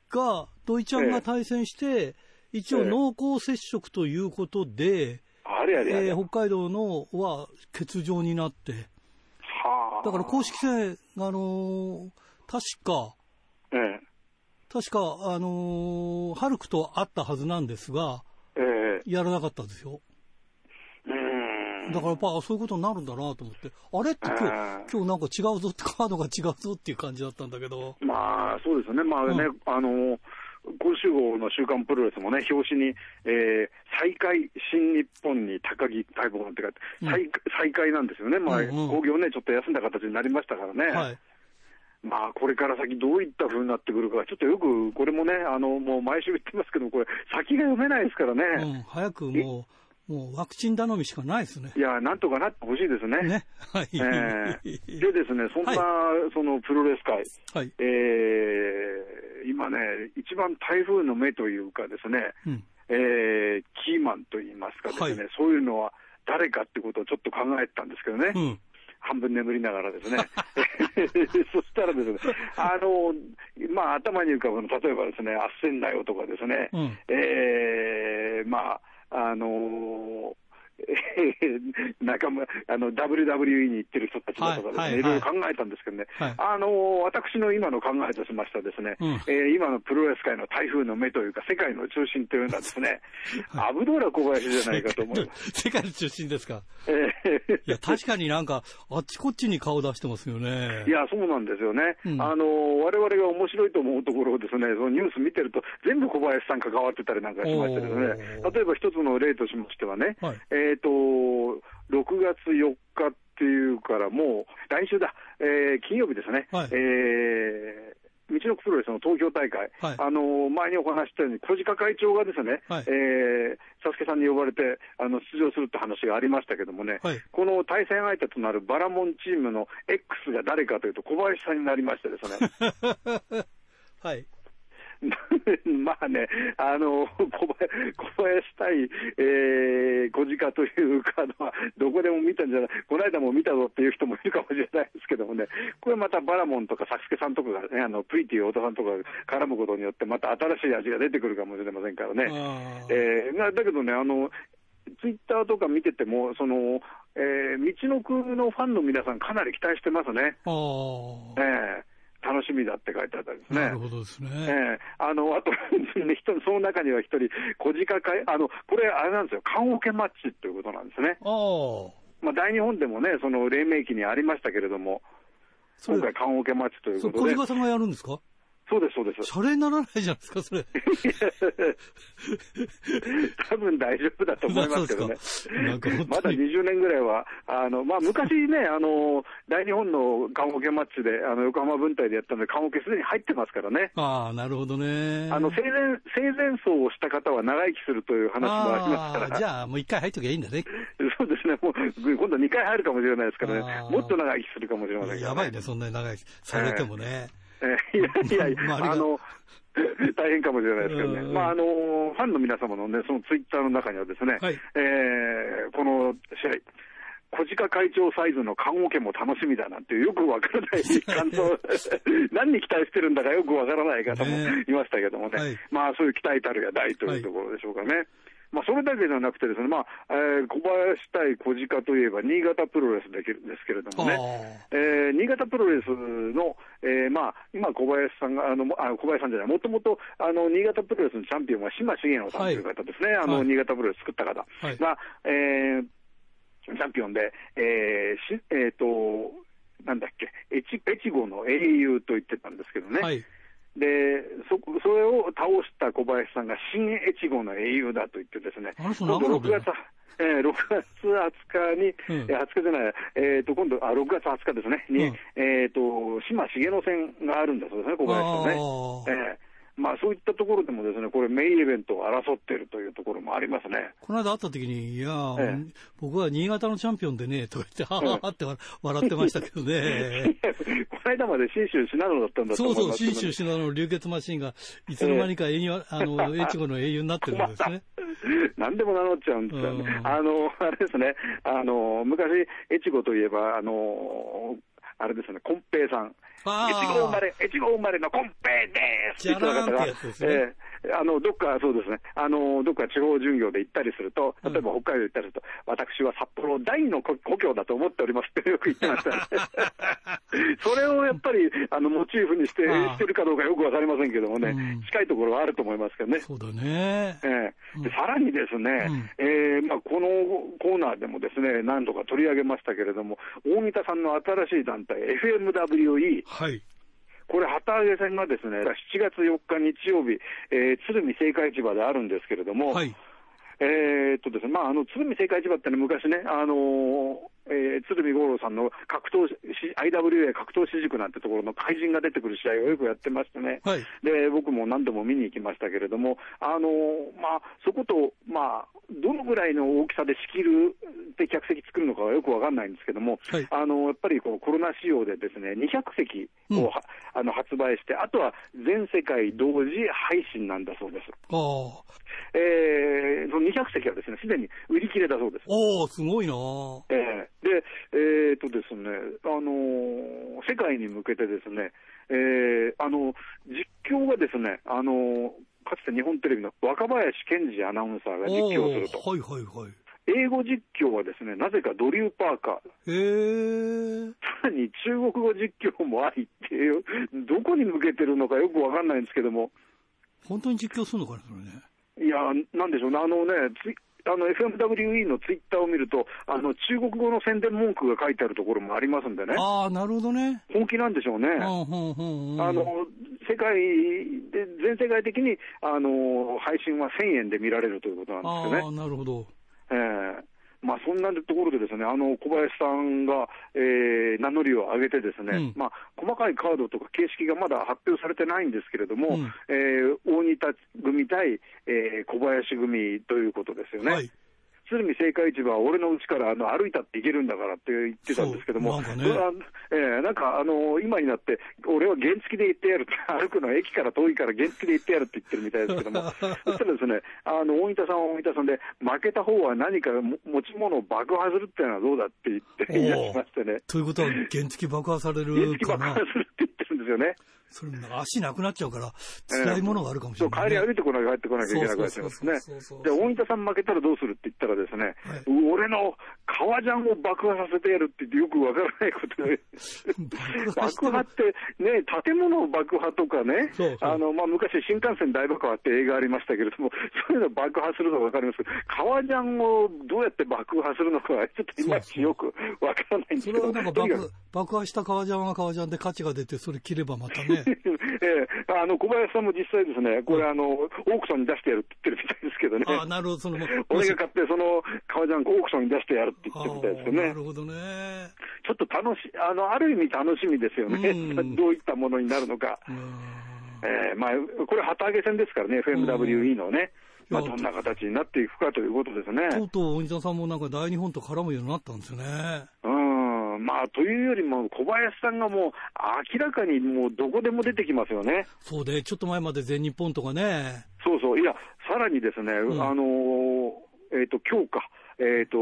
[SPEAKER 1] が、土井ちゃんが対戦して、一応
[SPEAKER 3] ええ
[SPEAKER 1] 濃厚接触ということで、
[SPEAKER 3] あれあれあれ。
[SPEAKER 1] えー北海道のは欠場になって、
[SPEAKER 3] はあ。
[SPEAKER 1] だから公式戦、あのー確か、
[SPEAKER 3] ええ
[SPEAKER 1] 確か、あのーハルクと会ったはずなんですが、
[SPEAKER 3] ええ
[SPEAKER 1] やらなかったんですよ。だからやっぱそういうことになるんだなと思って、あれって今日、
[SPEAKER 3] うん
[SPEAKER 1] 今日なんか違うぞって、カードが違うぞっていう感じだったんだけど、
[SPEAKER 3] まあ、そうですよね。まあね、
[SPEAKER 1] うん
[SPEAKER 3] あの、今週号の週刊プロレスもね、表紙に、えー、再開新日本に高木大砲って書いて、
[SPEAKER 1] うん
[SPEAKER 3] 再再開なんですよね。まあ、
[SPEAKER 1] うんうん
[SPEAKER 3] 興行ね、ちょっと休んだ形になりましたからね。
[SPEAKER 1] はい。
[SPEAKER 3] まあ、これから先どういった風になってくるか、ちょっとよく、これもね、あの、もう毎週言ってますけど、これ、先が読めないですからね。
[SPEAKER 1] うん、早くももうワクチン頼みしかないですね。
[SPEAKER 3] いや、なんとかなってほしいですね。
[SPEAKER 1] ね。はい。
[SPEAKER 3] えーでですね、そんな、
[SPEAKER 1] は
[SPEAKER 3] そのプロレス界、
[SPEAKER 1] はい。
[SPEAKER 3] えー今ね、一番台風の目というかですね、
[SPEAKER 1] うん。
[SPEAKER 3] えーキーマンといいますかですね、
[SPEAKER 1] はい
[SPEAKER 3] そういうのは誰かってことをちょっと考えてたんですけどね、
[SPEAKER 1] うん。
[SPEAKER 3] 半分眠りながらですね。そしたらですね、あの、まあ頭に浮かぶの、例えばですね、あっせんなよとかですね、
[SPEAKER 1] うん
[SPEAKER 3] えーまあ、あのーえー仲間あの WWE に行ってる人たちだとかですね、
[SPEAKER 1] はいはい
[SPEAKER 3] い。ろいろ考えたんですけどね、
[SPEAKER 1] はい。
[SPEAKER 3] あのー私の今の考えとしましてはですね、
[SPEAKER 1] うん。
[SPEAKER 3] えー今のプロレス界の台風の目というか、世界の中心というのはですね、アブドーラ小林じゃないかと思います。
[SPEAKER 1] 世界の中心ですか？
[SPEAKER 3] えー。
[SPEAKER 1] いや、確かになんか、あっちこっちに顔出してますよね。
[SPEAKER 3] いや、そうなんですよね。
[SPEAKER 1] うん。
[SPEAKER 3] あの、我々が面白いと思うところをですね、そのニュース見てると、全部小林さん関わってたりなんかしましてですね、例えば一つの例としましてはね、
[SPEAKER 1] はい。
[SPEAKER 3] えっ、と、6月4日っていうからもう、来週だ、えー金曜日ですね、
[SPEAKER 1] はい。
[SPEAKER 3] えー道のくプロレスの東京大会、
[SPEAKER 1] はい。
[SPEAKER 3] あの前にお話ししたように、小鹿会長がですね、
[SPEAKER 1] はい。
[SPEAKER 3] えーサスケさんに呼ばれてあの出場するって話がありましたけどもね、
[SPEAKER 1] はい。
[SPEAKER 3] この対戦相手となるバラモンチームの X が誰かというと、小林さんになりましてですね。
[SPEAKER 1] はい。
[SPEAKER 3] まあね、あの小林小林対、えー、小鹿というかのは、どこでも見たんじゃない、この間も見たぞっていう人もいるかもしれないですけどもね、これまたバラモンとかサスケさんとかがね、あのプリティ太田さんとかが絡むことによって、また新しい味が出てくるかもしれませんからね。えーまあだけどね、あのツイッターとか見てても、そのえー道のくのファンの皆さん、かなり期待してますね。えー楽しみだって書いてあったんですね。
[SPEAKER 1] なるほどですね。
[SPEAKER 3] ええあの、あと、ね、人その中には一人、小鹿会、あの、これ、あれなんですよ、棺桶マッチということなんですね。
[SPEAKER 1] ああ。
[SPEAKER 3] まあ、大日本でもね、その黎明期にありましたけれども、今回、棺桶マッチということで、
[SPEAKER 1] 小島さんがやるんですか？
[SPEAKER 3] そうです、そうです。
[SPEAKER 1] シャレにならないじゃないですか、それ。
[SPEAKER 3] 多分大丈夫だと思いますけどね。まだ20年ぐらいは、あのまあ、昔ね、あの大日本の棺桶マッチで、あの横浜分隊でやったので、棺桶すでに入ってますからね。
[SPEAKER 1] ああ、なるほどね。
[SPEAKER 3] あの生前生前葬をした方は長生きするという話もありますから、
[SPEAKER 1] じゃあ、もう一回入っときゃいいんだね。
[SPEAKER 3] そうですね、もう今度2回入るかもしれないですからね、もっと長生きするかもしれませんから、
[SPEAKER 1] やばいね、そんなに長いされてもね。
[SPEAKER 3] えー いやいや
[SPEAKER 1] あ
[SPEAKER 3] の、大変かもしれないですけどね、
[SPEAKER 1] うん。
[SPEAKER 3] まあ、あの、ファンの皆様のね、そのツイッターの中にはですね、
[SPEAKER 1] はい。
[SPEAKER 3] えーこの試合、小鹿会長サイズの棺桶も楽しみだなんてよくわからない感想、何に期待してるんだかよくわからない方も
[SPEAKER 1] ね。
[SPEAKER 3] いましたけどもね、
[SPEAKER 1] はい。
[SPEAKER 3] まあそういう期待たるや大というところでしょうかね。まあ、それだけじゃなくてですね、まあえー小林対小鹿といえば新潟プロレスだけですけれどもね、
[SPEAKER 1] あ
[SPEAKER 3] えー新潟プロレスの、えーまあ、今、小林さんが、あのあ小林さんじゃない、もともとあの新潟プロレスのチャンピオンは島重野さんという方ですね、あの
[SPEAKER 1] はい
[SPEAKER 3] 新潟プロレス作った方
[SPEAKER 1] はい
[SPEAKER 3] が、えーチャンピオンで、えーしえーとなんだっけ、越越後の英雄と言ってたんですけどね。
[SPEAKER 1] あ。はい。
[SPEAKER 3] でそそれを倒した小林さんが新越後の英雄だと言ってですね、今度6
[SPEAKER 1] 長野だ？よ
[SPEAKER 3] 月、えー、6月20日に、
[SPEAKER 1] うん。
[SPEAKER 3] えー20日じゃない、えー、と今度あ、6月20日ですね、に、
[SPEAKER 1] うん。
[SPEAKER 3] えー、と島重野戦があるんだそうですね、小林さんね。
[SPEAKER 1] あ
[SPEAKER 3] えーまあ、そういったところでもですね、これ、メインイベントを争っているというところもありますね。
[SPEAKER 1] この間会った時に、いやー、
[SPEAKER 3] ええ
[SPEAKER 1] 僕は新潟のチャンピオンでね、と言って、はははって笑ってましたけどね。
[SPEAKER 3] この間まで信州信濃だったんだと
[SPEAKER 1] そうそう、
[SPEAKER 3] 思いますけど
[SPEAKER 1] 新州信濃の流血マシンが、いつの間にか英雄、あの、越後の英雄になってるんですね。
[SPEAKER 3] 何でも名乗っちゃうんですよね。
[SPEAKER 1] うん
[SPEAKER 3] あの、あれですね、あの、昔、越後といえば、あの、あれですね、金平さん。越後生まれ、越後生まれの金平です。
[SPEAKER 1] ってやつですね。
[SPEAKER 3] ええ。あの、どっか、そうですね、あの、どっか地方巡業で行ったりすると、例えば北海道行ったりすると、私は札幌第二の故故郷だと思っておりますって よく言ってましたね。それをやっぱり、あの、モチーフにして、してるかどうかよくわかりませんけどもね、
[SPEAKER 1] うん。
[SPEAKER 3] 近いところはあると思いますけどね。
[SPEAKER 1] そうだね。
[SPEAKER 3] ええ。でさらにですね、
[SPEAKER 1] うん。
[SPEAKER 3] えーまあ、このコーナーでもですね何度か取り上げましたけれども、大仁田さんの新しい団体、FMWE、
[SPEAKER 1] はい。
[SPEAKER 3] これ、旗揚げ戦がですね7月4日日曜日、えー鶴見青果市場であるんですけれども、
[SPEAKER 1] はい。
[SPEAKER 3] えーっとですねまあ、あの鶴見青果市場ってのは昔ね、あのーえー鶴見五郎さんの格闘し IWA 格闘私塾なんてところの怪人が出てくる試合をよくやってましてね、
[SPEAKER 1] はい。
[SPEAKER 3] で僕も何度も見に行きましたけれども、あのまあ、そこと、まあ、どのぐらいの大きさで仕切るで客席作るのかはよくわかんないんですけども、
[SPEAKER 1] はい
[SPEAKER 3] あのやっぱりこうコロナ仕様でですね200席をは、あの発売して、あとは全世界同時配信なんだそうです。
[SPEAKER 1] ああ。
[SPEAKER 3] えー、その200席はですね、すでに売り切れだそうです。
[SPEAKER 1] おおすごいな
[SPEAKER 3] えーで、えーとですね、あのー世界に向けてですね、えーあの、実況がですね、あのーかつて日本テレビの若林健二アナウンサーが実況すると。
[SPEAKER 1] はいはいはい。
[SPEAKER 3] 英語実況はですね、なぜかドリュー・パーカー。
[SPEAKER 1] へえ。
[SPEAKER 3] さらに中国語実況もありっていう、どこに向けてるのかよくわかんないんですけども、
[SPEAKER 1] 本当に実況するのかな、それね。
[SPEAKER 3] いや、なんでしょうね、あのね、ツイあの FMWE のツイッターを見ると、あの中国語の宣伝文句が書いてあるところもありますんでね、
[SPEAKER 1] ああ、なるほどね。
[SPEAKER 3] 本気なんでしょうね。あの世界で、全世界的にあの配信は1000円で見られるということなんですよね。
[SPEAKER 1] ああ、なるほど。
[SPEAKER 3] ええまあ、そんなところでですね、あの小林さんが、えー名乗りを上げてですね、
[SPEAKER 1] うん
[SPEAKER 3] まあ、細かいカードとか形式がまだ発表されてないんですけれども、
[SPEAKER 1] うん
[SPEAKER 3] えー大仁田組対、えー小林組ということですよね。
[SPEAKER 1] はい。
[SPEAKER 3] 鶴見青果市場は俺の家からあの歩いたって行けるんだからって言ってたんですけども、
[SPEAKER 1] なんかね
[SPEAKER 3] えーなんかあの今になって、俺は原付で行ってやるって、歩くのは駅から遠いから原付で行ってやるって言ってるみたいですけども、そしたらですね、あの大分さんは大分さんで、負けた方は何かも持ち物を爆破するっていうのはどうだって言って言い出しましてね、
[SPEAKER 1] ということは、原付爆破され
[SPEAKER 3] 原
[SPEAKER 1] るかな？
[SPEAKER 3] 付爆破。するって言ってるんですよね。
[SPEAKER 1] それなんか足なくなっちゃうから、辛いものがあるかもしれない、
[SPEAKER 3] そう帰り
[SPEAKER 1] ね。
[SPEAKER 3] 歩いてこなきゃ帰ってこなきゃいけなくなっちゃいますね大分さん負けたらどうするって言ったらですね、
[SPEAKER 1] はい。
[SPEAKER 3] 俺の革ジャンを爆破させてやるって言ってよくわからないことで、爆破ってね、建物を爆破とかね。
[SPEAKER 1] そう、そう。
[SPEAKER 3] あの、まあ、昔新幹線大爆破って映画ありましたけれども、そういうの爆破するのはわかります。けど、革ジャンをどうやって爆破するのかはちょっといまいちよくわからないんですけど、
[SPEAKER 1] それはなんか爆破した革ジャンは革ジャンで価値が出て、それ切ればまたね。
[SPEAKER 3] ええあの小林さんも実際ですね、これ、あのオークションに出してやるって言ってるみたいですけどね。
[SPEAKER 1] ああ、なるほど、その、も
[SPEAKER 3] 俺が買って、その革ジャンオークションに出してやるって言ってるみたいですよね
[SPEAKER 1] ああな。るほどね。
[SPEAKER 3] ちょっと楽しあの、ある意味楽しみですよね
[SPEAKER 1] う。ん
[SPEAKER 3] どういったものになるのか。
[SPEAKER 1] うん
[SPEAKER 3] えーまあ、これ、旗揚げ戦ですからね、FMWE のね。まあ、どんな形になっていくかということですね。
[SPEAKER 1] とうとう、鬼田さんもなんか大日本と絡むようになったんですよね。
[SPEAKER 3] うん。まあ、というよりも、小林さんがもう、明らかにもう、どこでも出てきますよね。
[SPEAKER 1] そうで、ちょっと前まで全日本とかね。
[SPEAKER 3] そうそう、いや、さらにですね、
[SPEAKER 1] ん。
[SPEAKER 3] あのーえっ、と、今日か、えっ、と、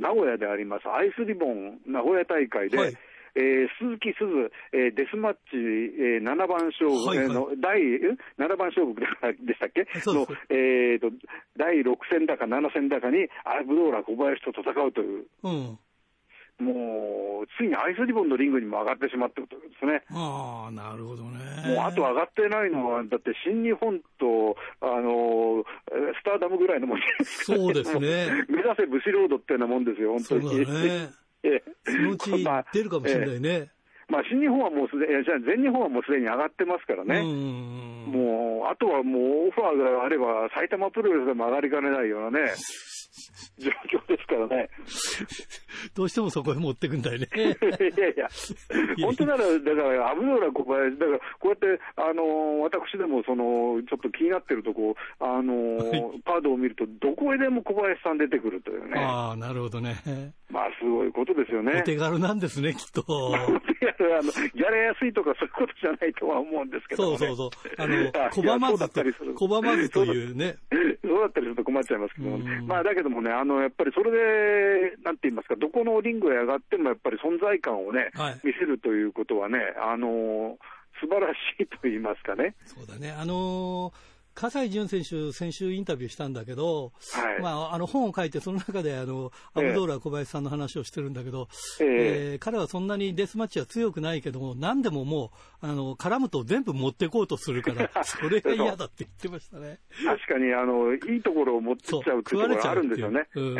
[SPEAKER 3] 名古屋であります、アイスリボン名古屋大会で、
[SPEAKER 1] はい。
[SPEAKER 3] えー鈴木鈴、えーデスマッチ、えー7番勝負、
[SPEAKER 1] はいはい。
[SPEAKER 3] えーの第ん7番勝負ででしたっけ？
[SPEAKER 1] そ
[SPEAKER 3] の、えーと、第6戦だか7戦だかに、アブドーラ小林と戦うという、
[SPEAKER 1] うん。
[SPEAKER 3] もう、ついにアイスリボンのリングにも上がってしまってことですね。
[SPEAKER 1] ああ、なるほどね。
[SPEAKER 3] もうあと上がってないのは、だって新日本と、あのえースターダムぐらいのもんです
[SPEAKER 1] そうですね
[SPEAKER 3] 目指せ武士ロードってようなもんですよ、本
[SPEAKER 1] そう
[SPEAKER 3] 当に。
[SPEAKER 1] だね。
[SPEAKER 3] ええ
[SPEAKER 1] そのうち
[SPEAKER 3] まあ
[SPEAKER 1] 出るかもしれな
[SPEAKER 3] ええ
[SPEAKER 1] いね。
[SPEAKER 3] まあ、新日本はもうすでに、じゃあ全日本はもうすでに上がってますから
[SPEAKER 1] う
[SPEAKER 3] ね。
[SPEAKER 1] ん。
[SPEAKER 3] もう、あとはもうオファーがあれば、埼玉プロレスでも上がりかねないようなね、状況ですからね。
[SPEAKER 1] どうしてもそこへ持ってくんだよね。
[SPEAKER 3] いやいや、本当なら、だから、危ない小林、だから、こうやって、あのー私でも、その、ちょっと気になってるとこ、あのー
[SPEAKER 1] は
[SPEAKER 3] カードを見ると、どこへでも小林さん出てくるというね。
[SPEAKER 1] ああ、なるほどね。
[SPEAKER 3] まあ、すごいことですよね
[SPEAKER 1] お。手軽なんですね、きっと。
[SPEAKER 3] いやあのギャラ安いとかそういうことじゃないとは思うんですけどもね、
[SPEAKER 1] そうそうそう。あの、
[SPEAKER 3] いや
[SPEAKER 1] 拒まずと拒まずというね。
[SPEAKER 3] そうだったりすると困っちゃいますけども、
[SPEAKER 1] うん
[SPEAKER 3] まあだけどもね、あのやっぱりそれで、なんて言いますか、どこのリングへ上がってもやっぱり存在感をね、
[SPEAKER 1] はい
[SPEAKER 3] 見せるということはね、あの素晴らしいと言いますかね。
[SPEAKER 1] そうだね。あのー葛西潤選手、先週インタビューしたんだけど、
[SPEAKER 3] はい。
[SPEAKER 1] まあ、あの本を書いて、その中であのアブドーラ小林さんの話をしてるんだけど、
[SPEAKER 3] ええ。
[SPEAKER 1] えー彼はそんなにデスマッチは強くないけども、何でももうあの絡むと全部持っていこうとするから、それが嫌だって言ってましたね。
[SPEAKER 3] 確かにあのいいところを持ってっちゃうっていうところがあるんですよね。
[SPEAKER 1] そう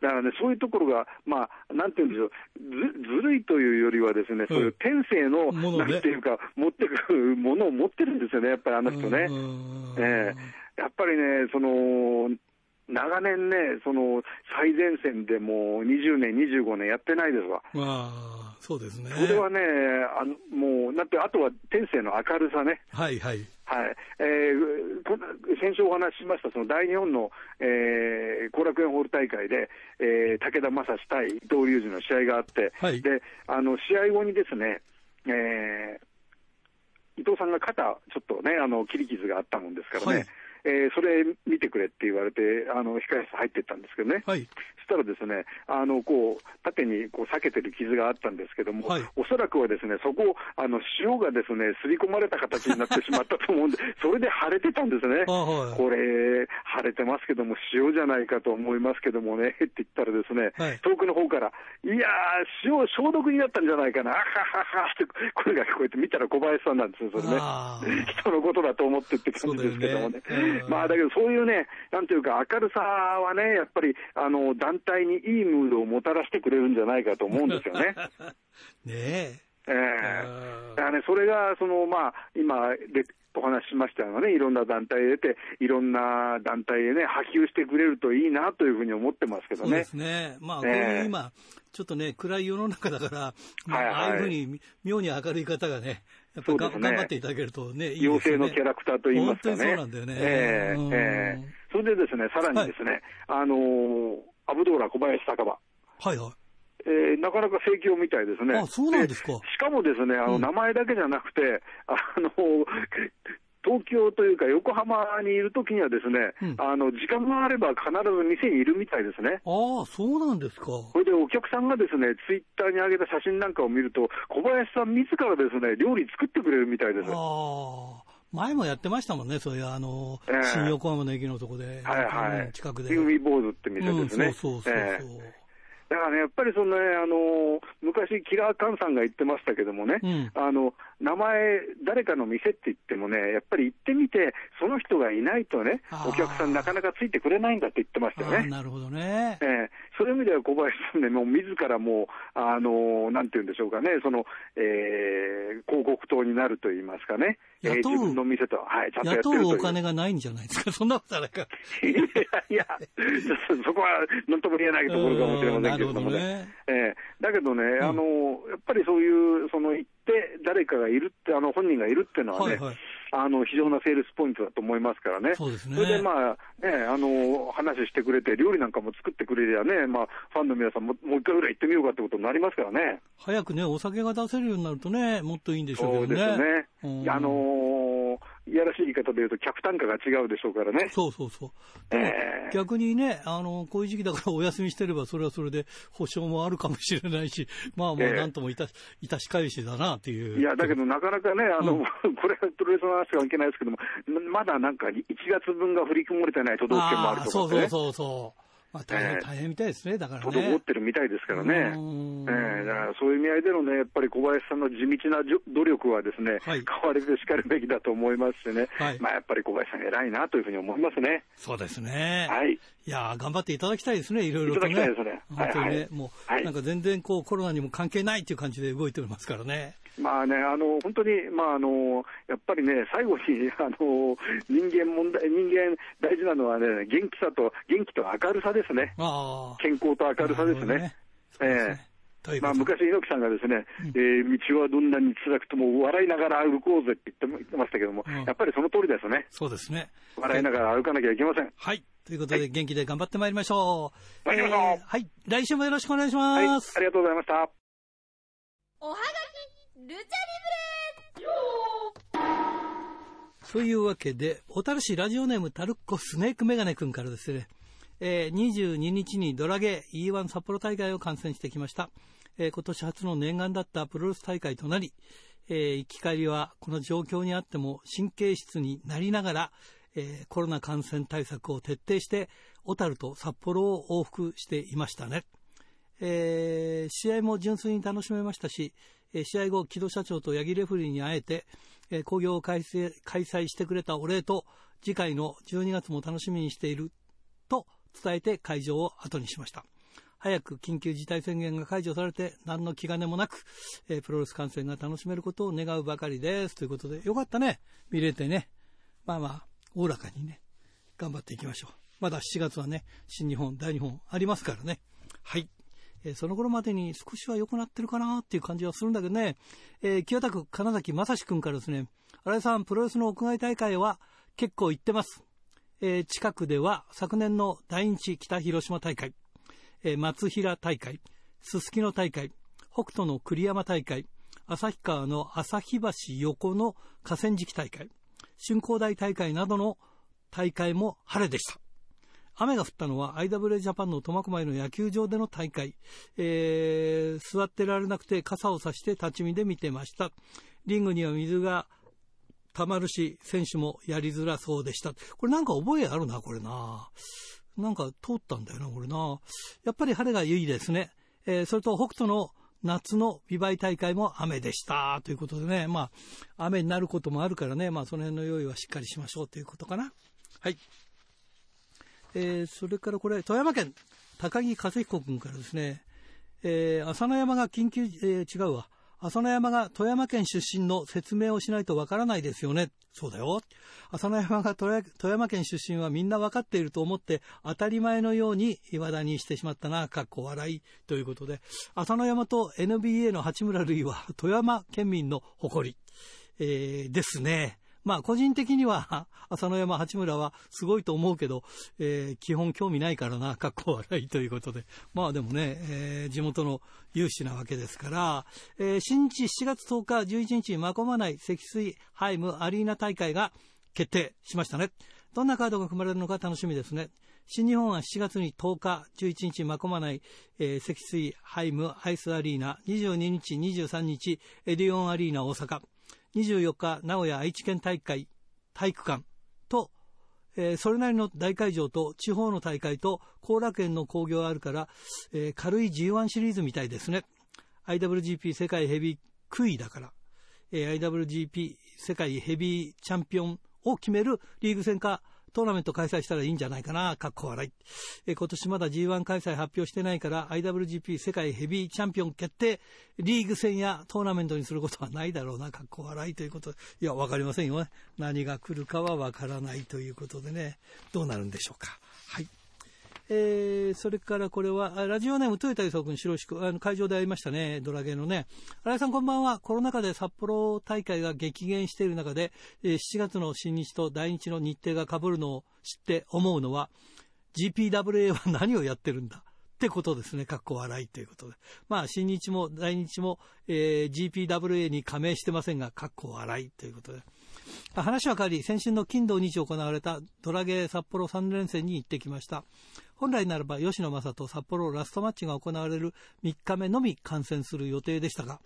[SPEAKER 3] だからね、そういうところが、まあ、なんていうんでしょう、ずずるいというよりはですね、そういう天性の、
[SPEAKER 1] ものね
[SPEAKER 3] なんていうか、持ってくるものを持ってるんですよね、やっぱりあの人ね。
[SPEAKER 1] うん
[SPEAKER 3] ええやっぱりね、その、長年ね、その最前線でもう20年、25年やってないですわ。
[SPEAKER 1] まあ、そうですね。
[SPEAKER 3] それはね、あのもう、だってあとは天性の明るさね。
[SPEAKER 1] はいはい。
[SPEAKER 3] はいえー、こ先週お話ししました、その大日本の後、えー、楽園ホール大会で、えー、武田正史対伊藤隆二の試合があって、
[SPEAKER 1] はい
[SPEAKER 3] であの試合後にですね、えー伊藤さんが肩、ちょっとね、あの切り傷があったもんですからね、
[SPEAKER 1] はい
[SPEAKER 3] えーそれ見てくれって言われて、あの控え室入っていったんですけどね。
[SPEAKER 1] はい。
[SPEAKER 3] そしたらですね、あのこう縦にこう裂けてる傷があったんですけども、
[SPEAKER 1] はい
[SPEAKER 3] おそらくはですね、そこをあの塩がですね、すり込まれた形になってしまったと思うんで、それで腫れてたんですね。
[SPEAKER 1] あはい
[SPEAKER 3] これ、腫れてますけども、塩じゃないかと思いますけどもね、って言ったらですね、
[SPEAKER 1] はい
[SPEAKER 3] 遠くの方から、いやー、塩消毒になったんじゃないかな、あはははって声が聞こえて、見たら小林さんなんですよ、それね。人のことだと思ってって感じですけどもね。まあだけどそういうね、なんていうか明るさはね、やっぱりあの団体にいいムードをもたらしてくれるんじゃないかと思うんですよね。
[SPEAKER 1] ね
[SPEAKER 3] ええ
[SPEAKER 1] あー
[SPEAKER 3] だからね、それがその、まあ、今でお話ししましたようなね、いろんな団体出て、いろんな団体でね、波及してくれるといいなというふうに思ってますけどね
[SPEAKER 1] そうで。すね。まあ、こう
[SPEAKER 3] ええ
[SPEAKER 1] いう今、ちょっとね、暗い世の中だから、まあ
[SPEAKER 3] はいはい
[SPEAKER 1] ああいうふうに妙に明るい方がね、やっぱり
[SPEAKER 3] ね
[SPEAKER 1] 頑張っていただけるとね、いいですよね。
[SPEAKER 3] 妖精のキャラクターといいますかね。
[SPEAKER 1] 本当にそうなんだよね。
[SPEAKER 3] ええ
[SPEAKER 1] うん
[SPEAKER 3] ええそれでですね、さらにですね、あのーアブドーラ小林酒場。
[SPEAKER 1] はいはい。
[SPEAKER 3] えーなかなか盛況みたいですね。
[SPEAKER 1] あそうなんですか
[SPEAKER 3] しかもですね、あの、
[SPEAKER 1] うん
[SPEAKER 3] 名前だけじゃなくて、あの、東京というか横浜にいるときにはですね、
[SPEAKER 1] うん
[SPEAKER 3] あの、時間があれば必ず店にいるみたいですね。
[SPEAKER 1] ああ、そうなんですか。
[SPEAKER 3] それでお客さんがですね、ツイッターに上げた写真なんかを見ると、小林さん自らですね、料理作ってくれるみたいです。
[SPEAKER 1] ああ。前もやってましたもんね、そういう、あの、
[SPEAKER 3] ええ
[SPEAKER 1] 新横浜の駅のとこで、
[SPEAKER 3] はいはい。
[SPEAKER 1] うん近くで。
[SPEAKER 3] 海坊主って店
[SPEAKER 1] うん、
[SPEAKER 3] ですね。
[SPEAKER 1] そうそうそうそう。
[SPEAKER 3] ええだからね、やっぱりそのね、あの昔、キラーカンさんが言ってましたけどもね、
[SPEAKER 1] うん
[SPEAKER 3] あの名前、誰かの店って言ってもね、やっぱり行ってみて、その人がいないとねお客さんなかなかついてくれないんだって言ってましたよね。
[SPEAKER 1] なるほどね
[SPEAKER 3] え。えそういう意味では小林さんね、もう自らもう、あのなんて言うんでしょうかね、その、えー広告塔になると言いますかね、えー
[SPEAKER 1] 雇う
[SPEAKER 3] 自分の店と、はい、ちゃんとやって
[SPEAKER 1] 雇
[SPEAKER 3] るという。
[SPEAKER 1] うお金がないんじゃないですか？そんなことはないか。
[SPEAKER 3] いやいや、そ そこはなんとも言えないところかもしれませんけれども
[SPEAKER 1] うんなるほど
[SPEAKER 3] ね。
[SPEAKER 1] ね。
[SPEAKER 3] ええ。だけどね、
[SPEAKER 1] ん。
[SPEAKER 3] あの、やっぱりそういう、その行って誰かがいるって、あの本人がいるっていうのはね、
[SPEAKER 1] はいはい
[SPEAKER 3] あの非常なセールスポイントだと思いますからね。
[SPEAKER 1] そうですね
[SPEAKER 3] それでまあ、ね、あの、話してくれて、料理なんかも作ってくれりゃね、まあ、ファンの皆さんももう一回ぐらい行ってみようかってことになりますからね。
[SPEAKER 1] 早くね、お酒が出せるようになるとね、もっといいんでしょうけどね。
[SPEAKER 3] そうですね。
[SPEAKER 1] うん
[SPEAKER 3] あのーいやらしい言い方で言うと、客単価が違うでしょうからね。
[SPEAKER 1] そうそうそう。
[SPEAKER 3] ええ
[SPEAKER 1] 逆にね、あの、こういう時期だから お休みしてれば、それはそれで保証もあるかもしれないし、まあまあ、
[SPEAKER 3] ええ
[SPEAKER 1] なんともいたし、いたし返しだなっていう。
[SPEAKER 3] いや、だけどなかなかね、あの、
[SPEAKER 1] うん
[SPEAKER 3] これはプロレスの話とは関係ないですけども、まだなんか1月分が振り込まれてない都道府県もあるとかね、
[SPEAKER 1] そうそうそうそう。まあ大変、
[SPEAKER 3] ええ
[SPEAKER 1] 大変みたいですね、だから
[SPEAKER 3] 滞
[SPEAKER 1] ね
[SPEAKER 3] っ。てるみたいですからね。
[SPEAKER 1] うん
[SPEAKER 3] ええだからそういう意味合いでのね、やっぱり小林さんの地道なじょ努力はですね、
[SPEAKER 1] はい
[SPEAKER 3] 変わりでしかるべきだと思いますしね、
[SPEAKER 1] はい
[SPEAKER 3] まあやっぱり小林さん偉いなというふうに思いますね。
[SPEAKER 1] そうですね。
[SPEAKER 3] はい。
[SPEAKER 1] いやー頑張っていただきたいですね、いろいろとね。
[SPEAKER 3] いただきたいですね
[SPEAKER 1] 本当にね、
[SPEAKER 3] はいはい
[SPEAKER 1] もう、
[SPEAKER 3] はい
[SPEAKER 1] なんか全然こうコロナにも関係ないっていう感じで動いておりますからね。
[SPEAKER 3] まあね、あの本当に、まああの、やっぱりね、最後に あの人間問題、人間大事なのはね、元気さと、元気と明るさですね。健康と明るさですね。まあ、昔、猪木さんがですね、えー道はどんなに辛くとも笑いながら歩こうぜって言っても言ってましたけども、
[SPEAKER 1] うん
[SPEAKER 3] やっぱりその通りですね。
[SPEAKER 1] そうですね。
[SPEAKER 3] 笑いながら歩かなきゃいけません。
[SPEAKER 1] はい。ということで、元気で頑張ってまいりましょう。
[SPEAKER 3] 参りましょう
[SPEAKER 1] はい。来週もよろしくお願いし
[SPEAKER 3] はい、あ
[SPEAKER 1] ます。
[SPEAKER 3] りがとうございました。
[SPEAKER 4] おはがきルチャリ
[SPEAKER 1] というわけで、小樽市ラジオネームタルッコスネークメガネ君からですね、えー22日にドラゲー E1 札幌大会を観戦してきました。えー今年初の念願だったプロレス大会となり、えー行き帰りはこの状況にあっても神経質になりながら、えーコロナ感染対策を徹底して、小樽と札幌を往復していましたね。えー試合も純粋に楽しめましたし、え試合後、木戸社長と八木レフリーに会えて、え興行を開催してくれたお礼と、次回の12月も楽しみにしていると伝えて会場を後にしました。早く緊急事態宣言が解除されて、何の気兼ねもなく、えプロレス観戦が楽しめることを願うばかりです。ということで、よかったね。見れてね。まあまあ、おおらかにね、頑張っていきましょう。まだ7月はね、新日本、大日本ありますからね。はい。えーその頃までに少しは良くなってるかなっていう感じはするんだけどね、えー清田区金崎正史君からですね、新井さん、プロレスの屋外大会は結構行ってます。えー近くでは昨年の第日北広島大会、えー松平大会、すすきの大会、北斗の栗山大会、旭川の旭橋横の河川敷大会、春光大大会などの大会も晴れでした。雨が降ったのは IWA ジャパンの苫小牧の野球場での大会、えー座ってられなくて傘を差して立ち見で見てました。リングには水が溜まるし、選手もやりづらそうでした。これなんか覚えあるな、これな。なんか通ったんだよな、これな。やっぱり晴れがいいですね。えーそれと北斗の夏の美媒大会も雨でした。ということでね、まあ、雨になることもあるからね、まあ、その辺の用意はしっかりしましょうということかな。はい。えーそれからこれ、富山県、高木和彦君からですね、えー浅野山が緊急、えー違うわ。浅野山が富山県出身の説明をしないとわからないですよね。そうだよ。浅野山が富山県出身はみんなわかっていると思って当たり前のように岩田にしてしまったな、かっこ笑いということで、浅野山と NBA の八村塁は富山県民の誇り、えーですね。まあ個人的には 浅野山八村はすごいと思うけど、えー基本興味ないからな、かっこ笑いということで。まあでもね、えー地元の有志なわけですから、えー新日7月10日、11日に、まこまない積水ハイムアリーナ大会が決定しましたね。どんなカードが組まれるのか楽しみですね。新日本は7月に10日、11日、まこまない、えー積水ハイムアイスアリーナ、22日、23日、エディオンアリーナ大阪、24日、名古屋愛知県大会体育館と、えーそれなりの大会場と地方の大会と後楽園の興行あるから、えー軽い G1 シリーズみたいですね。IWGP 世界ヘビークイだから、えー IWGP 世界ヘビーチャンピオンを決めるリーグ戦かトーナメント開催したらいいんじゃないかな、かっこ笑い。え今年まだ G1 開催発表してないから IWGP 世界ヘビーチャンピオン決定リーグ戦やトーナメントにすることはないだろうな、かっこ笑いということ。いや、わかりませんよね。何が来るかはわからないということでね、どうなるんでしょうか。はい。えーそれからこれは、ラジオネーム、豊田勲君、白石君、あの会場で会いましたね、ドラゲーのね。新井さんこんばんは。コロナ禍で札幌大会が激減している中で、えー7月の新日と大日の日程が被るのを知って思うのは、GPWA は何をやってるんだ？ってことですね。かっこ笑いということで。まあ、新日も大日も、えー GPWA に加盟してませんが、かっこ笑いということで。話は変わり、先週の金土日行われたドラゲー札幌3連戦に行ってきました。本来ならば吉野正と札幌ラストマッチが行われる3日目のみ観戦する予定でしたが、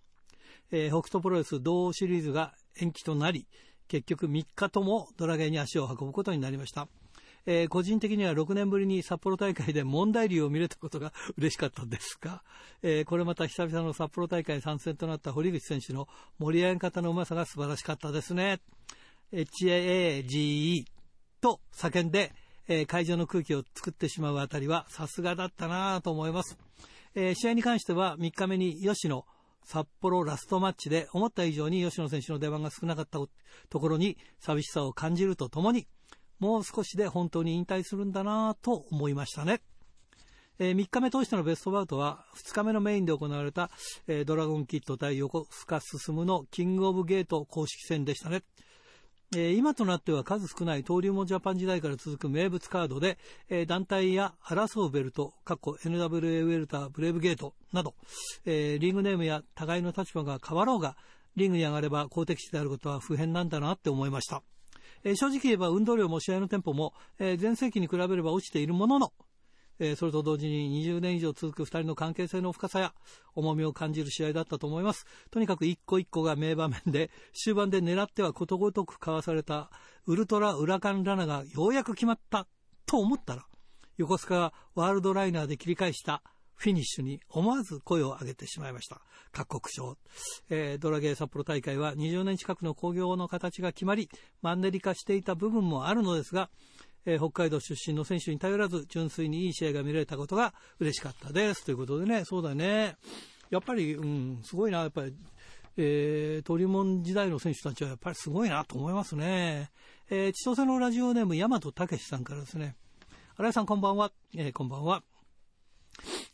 [SPEAKER 1] えー北斗プロレス同シリーズが延期となり、結局3日ともドラゲーに足を運ぶことになりました。えー個人的には6年ぶりに札幌大会で問題流を見れたことが 嬉しかったんですが、えーこれまた久々の札幌大会参戦となった堀口選手の盛り上げ方のうまさが素晴らしかったですね。HAAGE と叫んで、えー会場の空気を作ってしまうあたりはさすがだったなと思います。えー試合に関しては3日目に吉野札幌ラストマッチで思った以上に吉野選手の出番が少なかったところに寂しさを感じるとともにもう少しで本当に引退するんだなと思いましたね。え3日目通してのベストバウトは2日目のメインで行われた、えードラゴンキッド対横須賀進のキングオブゲート公式戦でしたね。え今となっては数少ない登竜門ジャパン時代から続く名物カードで、え団体や争うベルト、過去 NWA ウェルター、ブレイブゲートなど、えリングネームや互いの立場が変わろうが、リングに上がれば公的地であることは不変なんだなって思いました。え正直言えば運動量も試合のテンポも、えー前世紀に比べれば落ちているものの、えそれと同時に20年以上続く2人の関係性の深さや重みを感じる試合だったと思います。とにかく一個一個が名場面で、終盤で狙ってはことごとくかわされたウルトラウラカンラナがようやく決まったと思ったら、横須賀がワールドライナーで切り返したフィニッシュに思わず声を上げてしまいました。各国賞。えードラゲー札幌大会は20年近くの興行の形が決まり、マンネリ化していた部分もあるのですが、えー北海道出身の選手に頼らず、純粋にいい試合が見られたことが嬉しかったです。ということでね、そうだね。やっぱり、うん、すごいな、やっぱり、えー、トリモン時代の選手たちはやっぱりすごいなと思いますね。えー千歳のラジオネーム、大和武さんからですね、新井さんこんばんは。えーこんばんは。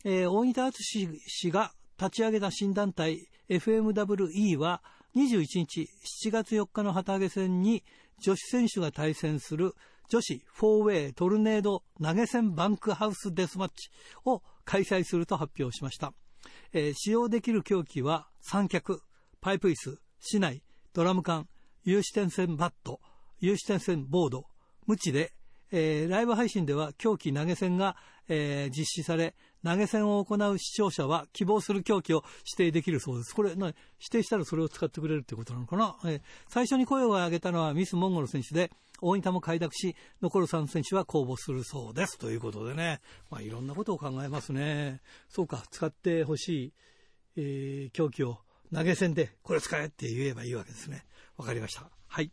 [SPEAKER 1] えー大仁田敦氏が立ち上げた新団体 FMWE は21日7月4日の旗揚げ戦に女子選手が対戦する女子フォーウェイトルネード投げ銭バンクハウスデスマッチを開催すると発表しました。えー使用できる競技は三脚、パイプ椅子、市内、ドラム缶、有刺点線バット、有刺点線ボード、無知で、えーライブ配信では狂気投げ銭が、えー実施され、投げ銭を行う視聴者は希望する競技を指定できるそうです。これ、な指定したらそれを使ってくれるってことなのかな、えー最初に声を上げたのはミス・モンゴル選手で、大仁田も快諾し、残る3選手は公募するそうです。ということでね、まあいろんなことを考えますね。そうか、使ってほしい、えー競技を投げ銭でこれ使えって言えばいいわけですね。わかりました。はい。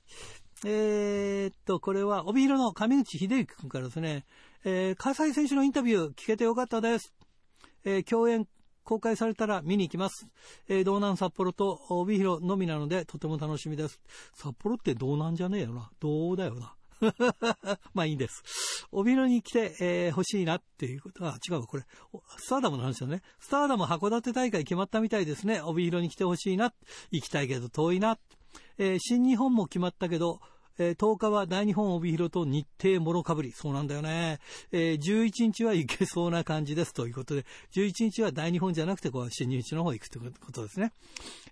[SPEAKER 1] えーっと、これは、帯広の上口秀之君からですね、えー、葛西選手のインタビュー聞けてよかったです。えー共演公開されたら見に行きます。えー道南札幌と帯広のみなのでとても楽しみです。札幌って道南じゃねえよな。道だよな。まあいいんです。帯広に来て、えー欲しいなっていうことは、違うわ、これ。スターダムの話だね。スターダム函館大会決まったみたいですね。帯広に来てほしいな。行きたいけど遠いな。えー新日本も決まったけど、えー10日は大日本帯広と日程もろかぶり。そうなんだよね。えー11日は行けそうな感じです。ということで、11日は大日本じゃなくて、こう、新日の方行くということですね。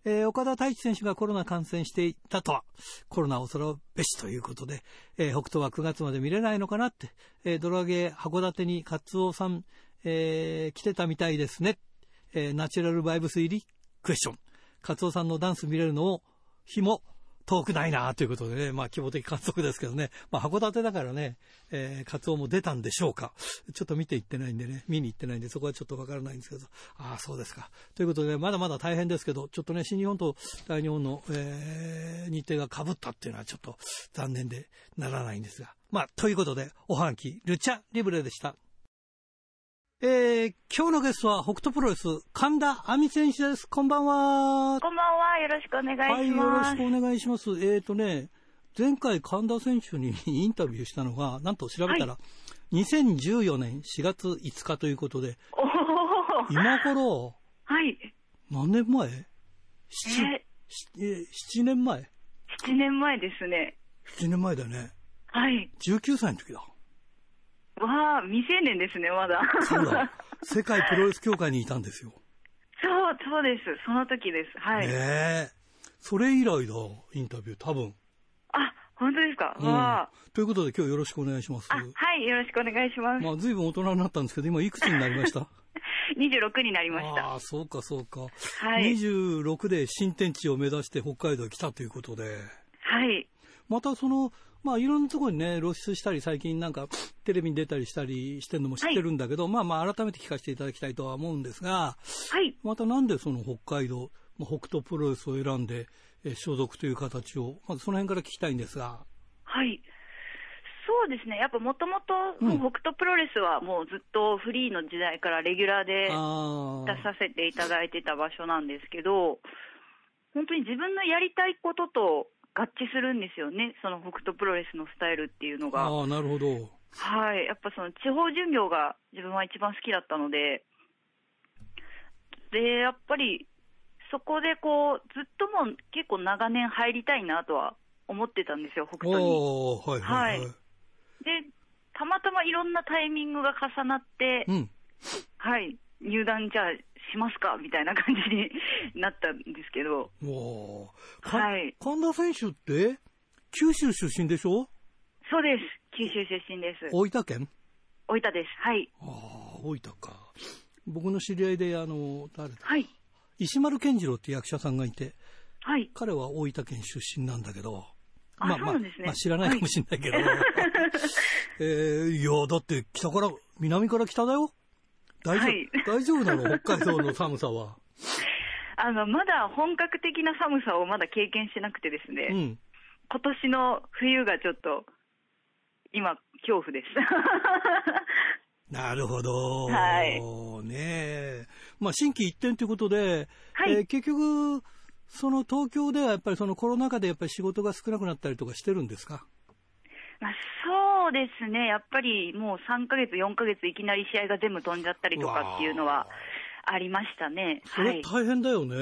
[SPEAKER 1] えー岡田太一選手がコロナ感染していたとは、コロナ恐るべしということで、えー北斗は9月まで見れないのかなって、えードラゲー函館にカツオさん、えー来てたみたいですね。えーナチュラルバイブス入り？クエスチョン。カツオさんのダンス見れるのを、日も遠くないなということでね、まあ、希望的観測ですけどね、まあ、函館だからね、えー、カツオも出たんでしょうか。ちょっと見ていってないんでね、見に行ってないんで、そこはちょっとわからないんですけど、ああ、そうですか。ということで、まだまだ大変ですけど、ちょっとね、新日本と大日本の、えー日程が被ったっていうのはちょっと残念でならないんですが。まあ、ということで、おはがき、ルチャリブレでした。えー、今日のゲストは北斗プロレス、神田亜美選手です。こんばんは。
[SPEAKER 5] こんばんは。よろしくお願
[SPEAKER 1] はいい、よろ
[SPEAKER 5] します。
[SPEAKER 1] しくお願いします。えーとね、前回神田選手に インタビューしたのが、なんと調べたら、2014年4月5日ということで。今頃、
[SPEAKER 5] はい。
[SPEAKER 1] 何年前 ?7、
[SPEAKER 5] え
[SPEAKER 1] え7年前
[SPEAKER 5] ？7年前ですね。
[SPEAKER 1] ?7 年前だよね。
[SPEAKER 5] はい。
[SPEAKER 1] 19歳の時だ。
[SPEAKER 5] わあ、未成年ですね、まだ。
[SPEAKER 1] そうだ。世界プロレス協会にいたんですよ。
[SPEAKER 5] そう、そうです。その時です。はい。
[SPEAKER 1] ねえ。それ以来だ、インタビュー、多分。
[SPEAKER 5] あ、本当ですか？
[SPEAKER 1] うん
[SPEAKER 5] わあ。
[SPEAKER 1] ということで今日よろしくお願いします。
[SPEAKER 5] あ、はい。よろしくお願いします。
[SPEAKER 1] まあ、随分大人になったんですけど、今いくつになりました？
[SPEAKER 5] 26になりました。
[SPEAKER 1] ああ、そうか、そうか。
[SPEAKER 5] はい。
[SPEAKER 1] 26で新天地を目指して北海道に来たということで、
[SPEAKER 5] はい。
[SPEAKER 1] またその、まあいろんなところにね、露出したり、最近なんか テレビに出たりしたりしてるのも知ってるんだけど、まあまあ改めて聞かせていただきたいとは思うんですが、
[SPEAKER 5] はい。
[SPEAKER 1] またなんでその北海道、まあ、北斗プロレスを選んで、えー所属という形を、まずその辺から聞きたいんですが、
[SPEAKER 5] はい。そうですね。やっぱもともと、
[SPEAKER 1] うん
[SPEAKER 5] 北斗プロレスはもうずっとフリーの時代からレギュラーで
[SPEAKER 1] あ
[SPEAKER 5] 出させていただいてた場所なんですけど、本当に自分のやりたいことと合致するんですよね、その北斗プロレスのスタイルっていうのが。
[SPEAKER 1] ああ、なるほど。
[SPEAKER 5] はい、やっぱその地方巡業が自分は一番好きだったので、で、やっぱりそこでこう、ずっともう結構長年入りたいなとは思ってたんですよ、北斗に。
[SPEAKER 1] はいはい。はい
[SPEAKER 5] で、たまたまいろんなタイミングが重なって、
[SPEAKER 1] うん。
[SPEAKER 5] はい、入団じゃあしますかみたいな感じになったんですけど、
[SPEAKER 1] お
[SPEAKER 5] はい
[SPEAKER 1] 神田選手って、九州出身でしょ？
[SPEAKER 5] そうです、九州出身です。
[SPEAKER 1] 大分県？
[SPEAKER 5] 大分です。はい。
[SPEAKER 1] ああ、大分か。僕の知り合いで、あの、誰だ？
[SPEAKER 5] はい。
[SPEAKER 1] 石丸健次郎って役者さんがいて、
[SPEAKER 5] はい。
[SPEAKER 1] 彼は大分県出身なんだけど、
[SPEAKER 5] あそうなんですね
[SPEAKER 1] まあ、知らないかもしれないけど、えーいや、だって北から、南から北だよ。大丈夫、
[SPEAKER 5] はい
[SPEAKER 1] 大丈夫なの？北海道の寒さは。
[SPEAKER 5] あの、まだ本格的な寒さをまだ経験してなくてですね、
[SPEAKER 1] うん。
[SPEAKER 5] 今年の冬がちょっと、今、恐怖です。
[SPEAKER 1] なるほど。
[SPEAKER 5] はい
[SPEAKER 1] ねえ。まあ、新規一点ということで、
[SPEAKER 5] はい
[SPEAKER 1] えー結局、その東京ではやっぱりそのコロナ禍でやっぱり仕事が少なくなったりとかしてるんですか？
[SPEAKER 5] まあ、そそうですね、やっぱりもう3ヶ月、4ヶ月、いきなり試合が全部飛んじゃったりとかっていうのはありましたね。
[SPEAKER 1] それ
[SPEAKER 5] はい。
[SPEAKER 1] 大変だよね。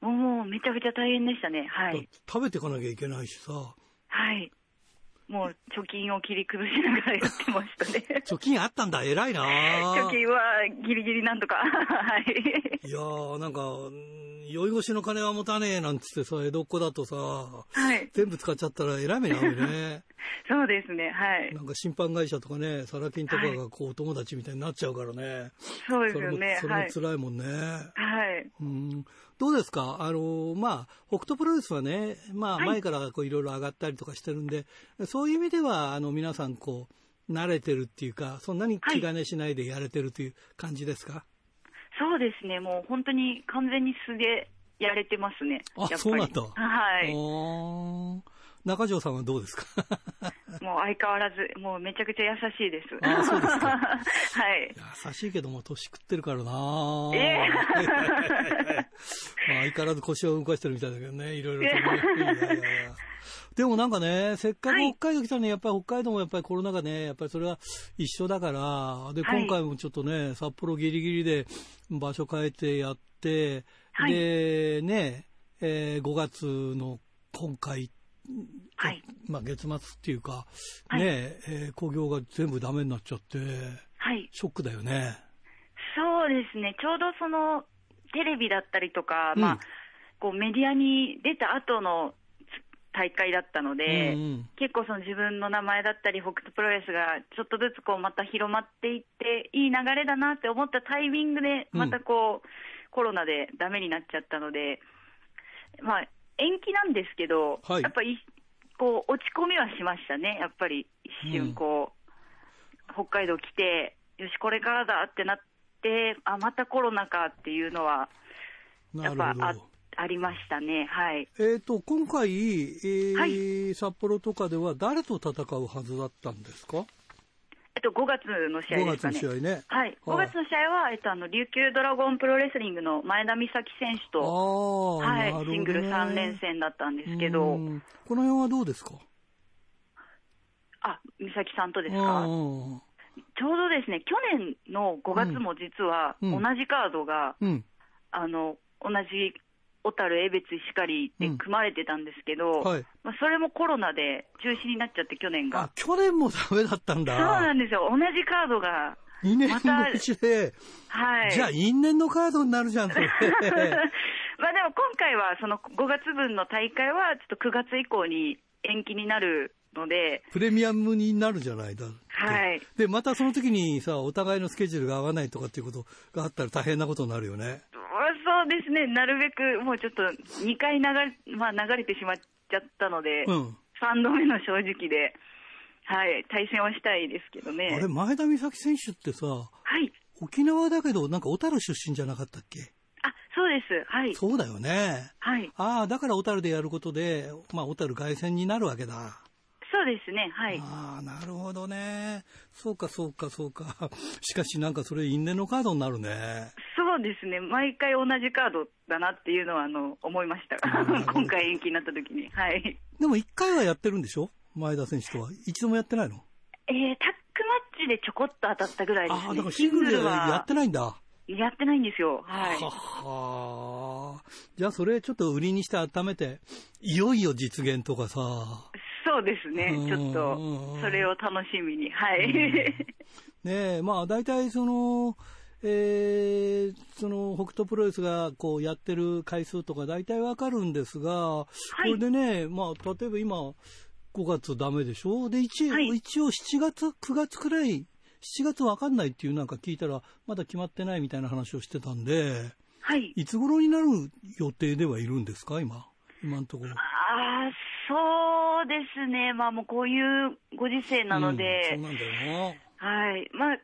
[SPEAKER 5] もうめちゃくちゃ大変でしたね。は
[SPEAKER 1] だ
[SPEAKER 5] い。
[SPEAKER 1] 食べていかなきゃいけないしさ。
[SPEAKER 5] はい。もう貯金を切り崩しながらやってましたね。
[SPEAKER 1] 貯金あったんだ、偉いな
[SPEAKER 5] 貯金はギリギリなんとか。はい。
[SPEAKER 1] いやー、なんか、うん酔い越しの金は持たねえなんつってさ、江戸っ子だとさ、
[SPEAKER 5] はい。
[SPEAKER 1] 全部使っちゃったら偉い目に遭うよね。
[SPEAKER 5] そうですね。はい
[SPEAKER 1] な。んか審判会社とかね、サラ金とかがこう、お友達みたいになっちゃうからね。
[SPEAKER 5] そうですよね。
[SPEAKER 1] それも
[SPEAKER 5] はい。
[SPEAKER 1] 辛いもんね。
[SPEAKER 5] はい。
[SPEAKER 1] うんどうですか？あの、まあ、北斗プロレスはね、まあ、
[SPEAKER 5] はい。
[SPEAKER 1] 前からこういろいろ上がったりとかしてるんで、そういう意味では、あの、皆さんこう、慣れてるっていうか、そんなに気兼ねしないでやれてるという感じですか、
[SPEAKER 5] そうですね。もう本当に完全に素でやれてますね。
[SPEAKER 1] あそうなんだ。
[SPEAKER 5] はい。
[SPEAKER 1] 中条さんはどうですか？
[SPEAKER 5] もう相変わらず、もうめちゃくちゃ優しいです。
[SPEAKER 1] あそうですか。
[SPEAKER 5] はい。
[SPEAKER 1] 優しいけども年食ってるからな。
[SPEAKER 5] ええ
[SPEAKER 1] まあ相変わらず腰を動かしてるみたいだけどね、いろいろとね。いやいやいや。でもなんかね、せっかく
[SPEAKER 5] はい。
[SPEAKER 1] 北海道来たのに、やっぱり北海道もやっぱりコロナ禍ね、やっぱりそれは一緒だから、で、
[SPEAKER 5] はい。
[SPEAKER 1] 今回もちょっとね、札幌ギリギリで場所変えてやって、
[SPEAKER 5] はい。
[SPEAKER 1] で、ね、えー5月の今回、
[SPEAKER 5] はい。
[SPEAKER 1] まあ月末っていうか、
[SPEAKER 5] はい
[SPEAKER 1] ね、えー興行が全部ダメになっちゃって、
[SPEAKER 5] はい。
[SPEAKER 1] ショックだよね。
[SPEAKER 5] そうですね。ちょうどその、テレビだったりとか、
[SPEAKER 1] うん
[SPEAKER 5] まあ、こうメディアに出た後の大会だったので、
[SPEAKER 1] うんうん
[SPEAKER 5] 結構その自分の名前だったり、北斗プロレスがちょっとずつこうまた広まっていって、いい流れだなって思ったタイミングで、
[SPEAKER 1] うん
[SPEAKER 5] またこう、コロナでダメになっちゃったので、まあ、延期なんですけど、
[SPEAKER 1] はい。
[SPEAKER 5] やっぱりこう落ち込みはしましたね、やっぱり一
[SPEAKER 1] うん
[SPEAKER 5] 瞬こう、北海道来て、よし、これからだってなって、あ、またコロナかっていうのは、やっぱあ。ありましたね、はい。
[SPEAKER 1] えー、と今回、えー
[SPEAKER 5] はい。
[SPEAKER 1] 札幌とかでは誰と戦うはずだったんですか、
[SPEAKER 5] えっと、5月の試
[SPEAKER 1] 5
[SPEAKER 5] 合ですかね。
[SPEAKER 1] 月の試合ね。
[SPEAKER 5] はい、5月の試合は、えっと、あの琉球ドラゴンプロレスリングの前田美咲選手
[SPEAKER 1] あ
[SPEAKER 5] と、
[SPEAKER 1] あ、
[SPEAKER 5] はい
[SPEAKER 1] ね。
[SPEAKER 5] シングル3連戦だったんですけ
[SPEAKER 1] う
[SPEAKER 5] ど、
[SPEAKER 1] ん。この辺はどうですか？
[SPEAKER 5] あ美咲さんとです
[SPEAKER 1] う
[SPEAKER 5] か、
[SPEAKER 1] ん
[SPEAKER 5] ちょうどですね、去年の5月も実は、
[SPEAKER 1] うん。
[SPEAKER 5] 同じカードが、
[SPEAKER 1] うん。
[SPEAKER 5] あの同じ小樽、江別、石狩で組まれてたんですけど、
[SPEAKER 1] はい。
[SPEAKER 5] まあ、それもコロナで中止になっちゃって、去年が
[SPEAKER 1] あ。、去年もダメだったんだ。
[SPEAKER 5] そうなんですよ、同じカードが、
[SPEAKER 1] 2年
[SPEAKER 5] また
[SPEAKER 1] 越しで、
[SPEAKER 5] はい。
[SPEAKER 1] じゃあ因縁のカードになるじゃん、それ。
[SPEAKER 5] まあでも今回は、その5月分の大会は、ちょっと9月以降に延期になるので、
[SPEAKER 1] プレミアムになるじゃないだって
[SPEAKER 5] はい
[SPEAKER 1] で、またその時にさ、お互いのスケジュールが合わないとかっていうことがあったら大変なことになるよね。
[SPEAKER 5] そうですね、なるべくもうちょっと2回流れ,、まあ、流れてしまっちゃったので、
[SPEAKER 1] うん。
[SPEAKER 5] 3度目の正直で、はい、対戦をしたいですけどね。
[SPEAKER 1] あれ、前田美咲選手ってさ、
[SPEAKER 5] はい。
[SPEAKER 1] 沖縄だけど、なんか小樽出身じゃなかったっけ？
[SPEAKER 5] あ、そうです。はい。
[SPEAKER 1] そうだよね。
[SPEAKER 5] はい。
[SPEAKER 1] ああ、だから小樽でやることで、まあ小樽凱旋になるわけだ。
[SPEAKER 5] そうですね。はい。
[SPEAKER 1] ああ、なるほどね。そうか、そうか、そうか。しかしなんかそれ因縁のカードになるね。
[SPEAKER 5] そうですね。毎回同じカードだなっていうのは、あの、思いました今回延期になった時に。はい。
[SPEAKER 1] でも一回はやってるんでしょ？前田選手とは。一度もやってないの？
[SPEAKER 5] えー、タックマッチでちょこっと当たったぐらいですね。
[SPEAKER 1] ああ、だからシングルでやってないんだ。
[SPEAKER 5] やってないんですよ。はい。
[SPEAKER 1] ははじゃあそれちょっと売りにして温めて、いよいよ実現とかさ。
[SPEAKER 5] そうですね
[SPEAKER 1] うん。
[SPEAKER 5] ちょっ
[SPEAKER 1] うん
[SPEAKER 5] と、それを楽しみに。はい。
[SPEAKER 1] ねえ、まあ大体その、えーその北斗プロレスがこうやってる回数とか大体わかるんですが、これでね、まあ例えば今5月ダメでしょ？で一,、
[SPEAKER 5] はい
[SPEAKER 1] 一応7月、9月くらい、7月わかんないっていうなんか聞いたらまだ決まってないみたいな話をしてたんで、
[SPEAKER 5] はい。
[SPEAKER 1] いつ頃になる予定ではいるんですか？今。今のところ。
[SPEAKER 5] ああ、そうですね。まあもうこういうご時世なので、
[SPEAKER 1] うんそうなんだよな。
[SPEAKER 5] はい。まあ、9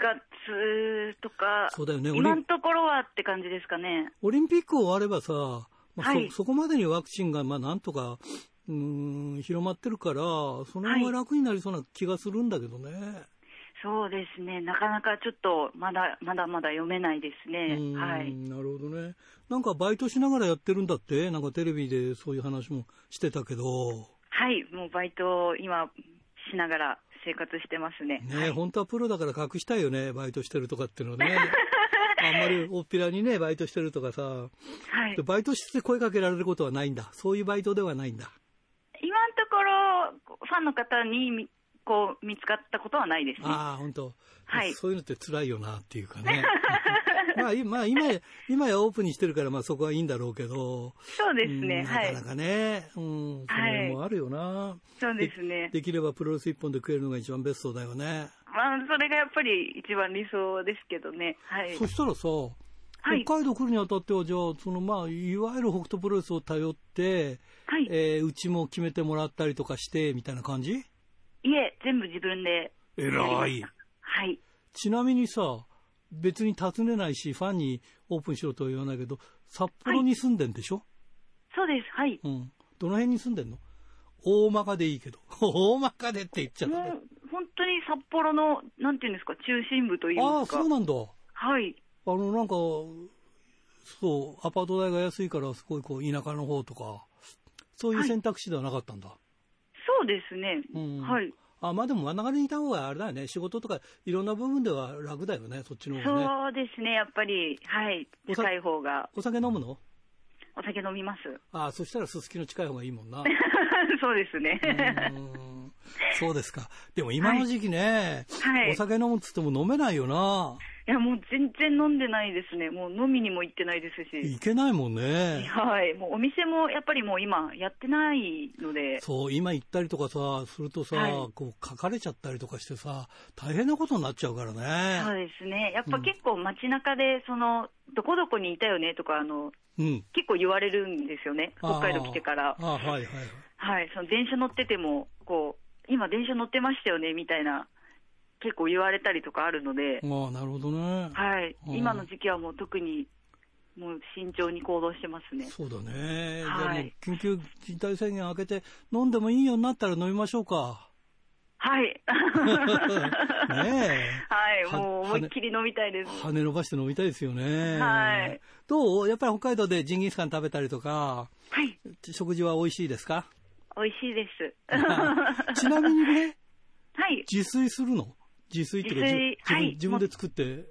[SPEAKER 5] 月とか、
[SPEAKER 1] そうだよね俺
[SPEAKER 5] 今のところはって感じですかね。
[SPEAKER 1] オリンピック終わればさ、まあ
[SPEAKER 5] はい
[SPEAKER 1] そそこまでにワクチンがまあなんとかうーん広まってるから、その辺は楽になりそうな気がするんだけどね。
[SPEAKER 5] そうですね。なかなかちょっと、まだ、まだまだ読めないですねはい。
[SPEAKER 1] なるほどね。なんかバイトしながらやってるんだって、なんかテレビでそういう話もしてたけど、
[SPEAKER 5] はい。もうバイトを今、しながら生活してますね。
[SPEAKER 1] ね、本当はプロだから隠したいよね、バイトしてるとかっていうのね。あんまりおっぴらにね、バイトしてるとかさ。
[SPEAKER 5] はい
[SPEAKER 1] で。バイトして声かけられることはないんだ。そういうバイトではないんだ。
[SPEAKER 5] 今のところ、ファンの方にみこう見つかったことはないですね。
[SPEAKER 1] ああ、本当。
[SPEAKER 5] はい
[SPEAKER 1] そういうのって辛いよなっていうかね。まあ、いまあ、今や、今やオープンにしてるから、まあそこはいいんだろうけど。
[SPEAKER 5] そうですね、
[SPEAKER 1] なかな。かね、うん、その辺もあるよな。
[SPEAKER 5] そうですね。
[SPEAKER 1] できればプロレス一本で食えるのが一番ベストだよね。
[SPEAKER 5] まあ、それがやっぱり一番理想ですけどね。はい。
[SPEAKER 1] そしたらさ、
[SPEAKER 5] はい
[SPEAKER 1] 北海道来るにあたっては、じゃあ、そのまあ、いわゆる北斗プロレスを頼って、
[SPEAKER 5] はい。
[SPEAKER 1] えーうちも決めてもらったりとかして、みたいな感じ？
[SPEAKER 5] いえ、全部自分で。
[SPEAKER 1] 偉い。
[SPEAKER 5] はい。
[SPEAKER 1] ちなみにさ、別に尋ねないし、ファンにオープンしろとは言わないけど、札幌に住んでんでしょ、
[SPEAKER 5] そうです。はい。
[SPEAKER 1] うん。どの辺に住んでんの？大まかでいいけど。大まかでって言っちゃったね。
[SPEAKER 5] もう、本当に札幌の、なんていうんですか、中心部といい
[SPEAKER 1] ああ、
[SPEAKER 5] ますか。
[SPEAKER 1] そうなんだ。
[SPEAKER 5] はい。
[SPEAKER 1] あの、なんか、そう、アパート代が安いから、すごいこう、田舎の方とか、そういう選択肢ではなかったんだ。
[SPEAKER 5] そうですね。
[SPEAKER 1] うん
[SPEAKER 5] はい。
[SPEAKER 1] あ、まあでも真ん中にいた方があれだよね。仕事とか、いろんな部分では楽だよね、そっちの方がね。
[SPEAKER 5] そうですね。やっぱり、はい。近い方が、
[SPEAKER 1] お酒飲むの？
[SPEAKER 5] お酒飲みます。
[SPEAKER 1] あそしたらすすきの近い方がいいもんな。
[SPEAKER 5] そうですね。
[SPEAKER 1] そうですか。でも今の時期ね、
[SPEAKER 5] はい
[SPEAKER 1] お酒飲むっつっても飲めないよな。
[SPEAKER 5] いや、もう全然飲んでないですね。もう飲みにも行ってないですし。
[SPEAKER 1] いけないもんね。
[SPEAKER 5] はい。もうお店もやっぱりもう今やってないので。
[SPEAKER 1] そう、今行ったりとかさ、するとさ、
[SPEAKER 5] はい
[SPEAKER 1] こう書かれちゃったりとかしてさ、大変なことになっちゃうから
[SPEAKER 5] そう
[SPEAKER 1] ね。
[SPEAKER 5] ですね。やっぱ結構街中で、その、どこどこにいたよねとか、あの、
[SPEAKER 1] うん。
[SPEAKER 5] 結構言われるんですよね。北海道来てから
[SPEAKER 1] あ。あ、はいはい。
[SPEAKER 5] はい。その電車乗ってても、こう、今電車乗ってましたよねみたいな、結構言われたりとかあるので、
[SPEAKER 1] ああ、なるほどね。
[SPEAKER 5] はい。
[SPEAKER 1] うん
[SPEAKER 5] 今の時期はもう特に、もう慎重に行動してますね。
[SPEAKER 1] そうだね。
[SPEAKER 5] はい
[SPEAKER 1] 緊急事態宣言明けて、飲んでもいいようになったら飲みましょうか。
[SPEAKER 5] はい。
[SPEAKER 1] ね
[SPEAKER 5] はい。
[SPEAKER 1] は
[SPEAKER 5] もう思いっきり飲みたいです。
[SPEAKER 1] え。羽伸ばして飲みたいですよね。
[SPEAKER 5] はい。
[SPEAKER 1] どう？やっぱり北海道でジンギスカン食べたりとか、
[SPEAKER 5] はい。
[SPEAKER 1] 食事は美味しいですか？
[SPEAKER 5] 美味しいです。
[SPEAKER 1] ちなみにね、
[SPEAKER 5] はい。
[SPEAKER 1] 自炊するの？自炊って
[SPEAKER 5] 自はい
[SPEAKER 1] 自分で作って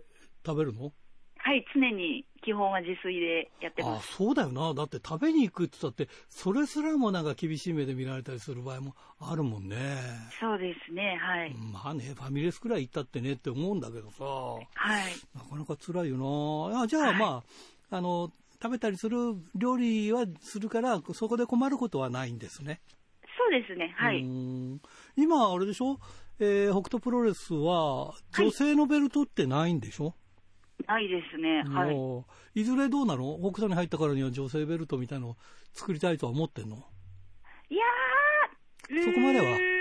[SPEAKER 1] 食べるの？
[SPEAKER 5] はい。常に基本は自炊でやって
[SPEAKER 1] あ
[SPEAKER 5] ます。
[SPEAKER 1] そうだよな。だって食べに行くって言ったって、それすらもなんか厳しい目で見られたりする場合もあるもんね。
[SPEAKER 5] そうですね。はい。
[SPEAKER 1] まあね、ファミレスくらい行ったってねって思うんだけどさ、
[SPEAKER 5] はい。
[SPEAKER 1] なかなか辛いよな。あじゃあまあ、あの、食べたりする料理はするから、そこで困ることはないんですね。
[SPEAKER 5] そうですね。は
[SPEAKER 1] う
[SPEAKER 5] い。
[SPEAKER 1] ん今、あれでしょ？えー北斗プロレスは、女性のベルトってないんでしょ、
[SPEAKER 5] ないですね。はい。
[SPEAKER 1] いずれどうなの？北斗に入ったからには女性ベルトみたいのを作りたいとは思ってんの？
[SPEAKER 5] いやー、
[SPEAKER 1] そこまでは？
[SPEAKER 5] う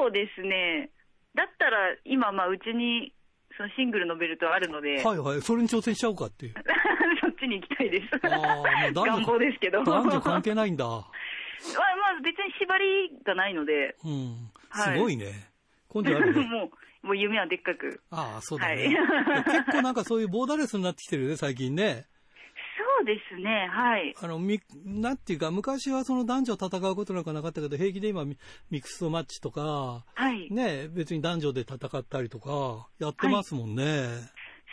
[SPEAKER 5] そうですね。だったら、今、まあ、うちに、そのシングルのベルトあるので、
[SPEAKER 1] はいはい、それに挑戦しちゃおうかっていう。
[SPEAKER 5] そっちに行きたいです。
[SPEAKER 1] あ
[SPEAKER 5] 願望ですけど。
[SPEAKER 1] 男女関係ないんだ。
[SPEAKER 5] まあ、まあ、別に縛りがないので、
[SPEAKER 1] うん。
[SPEAKER 5] はい
[SPEAKER 1] すごいね。あるね。
[SPEAKER 5] もう、もう夢はでっかく。
[SPEAKER 1] ああ、そうだね。
[SPEAKER 5] はい
[SPEAKER 1] 結構なんかそういうボーダーレスになってきてるよね、最近ね。
[SPEAKER 5] そうですね、はい。
[SPEAKER 1] あの、み、なんていうか、昔はその男女戦うことなんかなかったけど、平気で今ミミックスドマッチとか、
[SPEAKER 5] はい。
[SPEAKER 1] ね、別に男女で戦ったりとか、やってますもんね。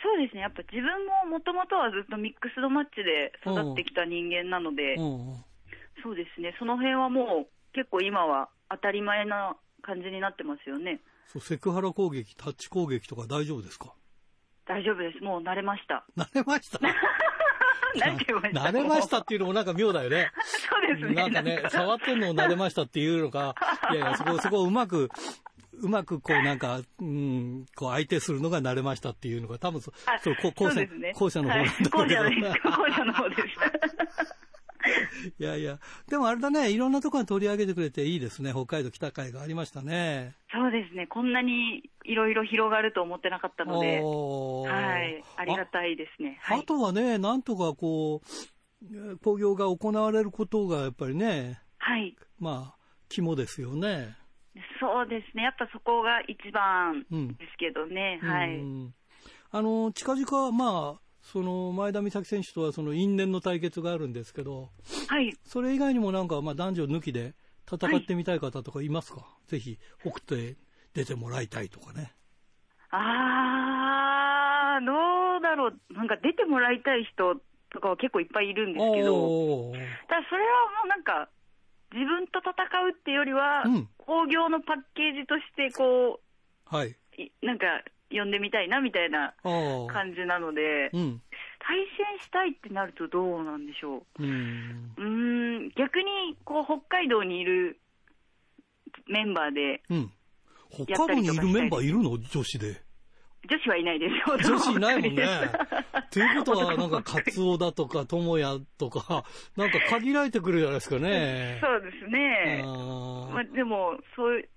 [SPEAKER 5] そうですね、やっぱ自分ももともとはずっとミックスドマッチで育ってきた人間なので、
[SPEAKER 1] うん。
[SPEAKER 5] そうですね、その辺はもう結構今は当たり前な感じになってますよね。
[SPEAKER 1] そう、セクハラ攻撃、タッチ攻撃とか大丈夫ですか？
[SPEAKER 5] 大丈夫です、もう慣れました。
[SPEAKER 1] 慣れました？
[SPEAKER 5] 慣れてました。
[SPEAKER 1] 慣れましたっていうのもなんか妙だよね。
[SPEAKER 5] そうですね。
[SPEAKER 1] なんかね、触ってんのを慣れましたっていうのか、いやいや、そこ、そこをうまく、うまくこうなんか、うん、こう相手するのが慣れましたっていうのが、多分そ、
[SPEAKER 5] あ
[SPEAKER 1] そう、こ後者後者の方だろうけど。
[SPEAKER 5] 後者です。後者の方です。
[SPEAKER 1] いやいや、でもあれだね、いろんなところに取り上げてくれていいですね。北海道北海がありましたね。
[SPEAKER 5] そうですね、こんなにいろいろ広がると思ってなかったので、はい、ありがたいですね。は
[SPEAKER 1] あ
[SPEAKER 5] い、
[SPEAKER 1] とはね、なんとかこう、興行が行われることがやっぱりね、
[SPEAKER 5] はい、
[SPEAKER 1] まあ、肝ですよね。
[SPEAKER 5] そうですね、やっぱそこが一番
[SPEAKER 1] うん
[SPEAKER 5] ですけどね、はい。
[SPEAKER 1] うん。あの、近々、まあ、その、前田美咲選手とはその因縁の対決があるんですけど、
[SPEAKER 5] はい、
[SPEAKER 1] それ以外にもなんか、まあ男女抜きで戦ってみたい方とかいますか、ぜひ、北斗へ出てもらいたいとかね。
[SPEAKER 5] あー、どうだろう。なんか出てもらいたい人とかは結構いっぱいいるんですけど、ただそれはもうなんか、自分と戦うっていうよりは、
[SPEAKER 1] うん
[SPEAKER 5] 興行のパッケージとしてこ
[SPEAKER 1] はい。
[SPEAKER 5] う、いなんか呼んでみたいなみたいな。感じなので、
[SPEAKER 1] うん。
[SPEAKER 5] 対戦したいってなるとどうなんでしょう。
[SPEAKER 1] うん。
[SPEAKER 5] うーん、逆にこう北海道にいるメンバーで、
[SPEAKER 1] うん。北海道にいるメンバーいるの？女子で。
[SPEAKER 5] 女子はいないです
[SPEAKER 1] 女子いないもんね。ということは、なんか、カツオだとか、トモヤとか、なんか限られてくるじゃないですかね。
[SPEAKER 5] そうですね。
[SPEAKER 1] あ
[SPEAKER 5] まあ、でもそう、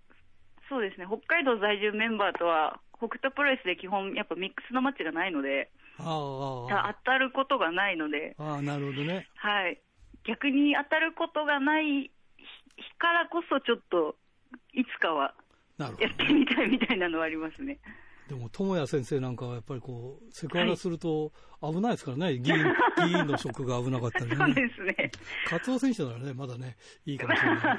[SPEAKER 5] そうですね、北海道在住メンバーとは、北斗プロレスで基本、やっぱミックスのマッチがないので、
[SPEAKER 1] ああ
[SPEAKER 5] 当たることがないので、
[SPEAKER 1] ああ、なるほどね。
[SPEAKER 5] はい、逆に当たることがない日からこそ、ちょっと、いつかは
[SPEAKER 1] なるほ
[SPEAKER 5] やってみたいみたいなのはありますね。
[SPEAKER 1] ど。でも、智也先生なんかはやっぱりこう、セクハラすると危ないですからね。議員、議員の職が危なかったり
[SPEAKER 5] そう
[SPEAKER 1] ね。
[SPEAKER 5] ですね。
[SPEAKER 1] カツオ選手ならね、まだね、いいかもしれない。まあ、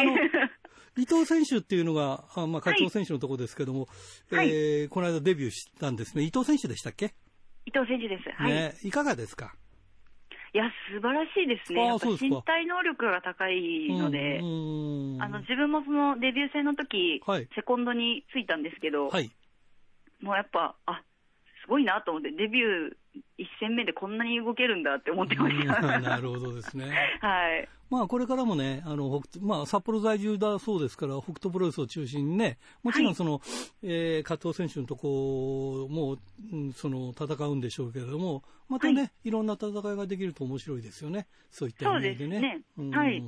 [SPEAKER 1] あの、伊藤選手っていうのが、あまあ、カツオ選手のところですけども、
[SPEAKER 5] はい
[SPEAKER 1] えーこの間デビューしたんですね。伊藤選手でしたっけ、
[SPEAKER 5] 伊藤選手です。はい。
[SPEAKER 1] ね。いかがですか？
[SPEAKER 5] いや、素晴らしいですね。
[SPEAKER 1] すか
[SPEAKER 5] 身体能力が高いので、
[SPEAKER 1] うん
[SPEAKER 5] あの、自分もそのデビュー戦の時、
[SPEAKER 1] はい
[SPEAKER 5] セコンドについたんですけど、
[SPEAKER 1] はい。
[SPEAKER 5] もうやっぱ、あ、すごいなと思って、デビュー1戦目でこんなに動けるんだって思ってまし
[SPEAKER 1] うん
[SPEAKER 5] た。
[SPEAKER 1] なるほどですね。
[SPEAKER 5] はい。
[SPEAKER 1] まあ、これからもね、あの、北まあ、札幌在住だそうですから、北斗プロレスを中心にね、もちろんその、えー、加藤選手のとこも、うんその、戦うんでしょうけれども、またね、、
[SPEAKER 5] はい
[SPEAKER 1] ろんな戦いができると面白いですよね。そういった意味でね。
[SPEAKER 5] ね
[SPEAKER 1] うん
[SPEAKER 5] はい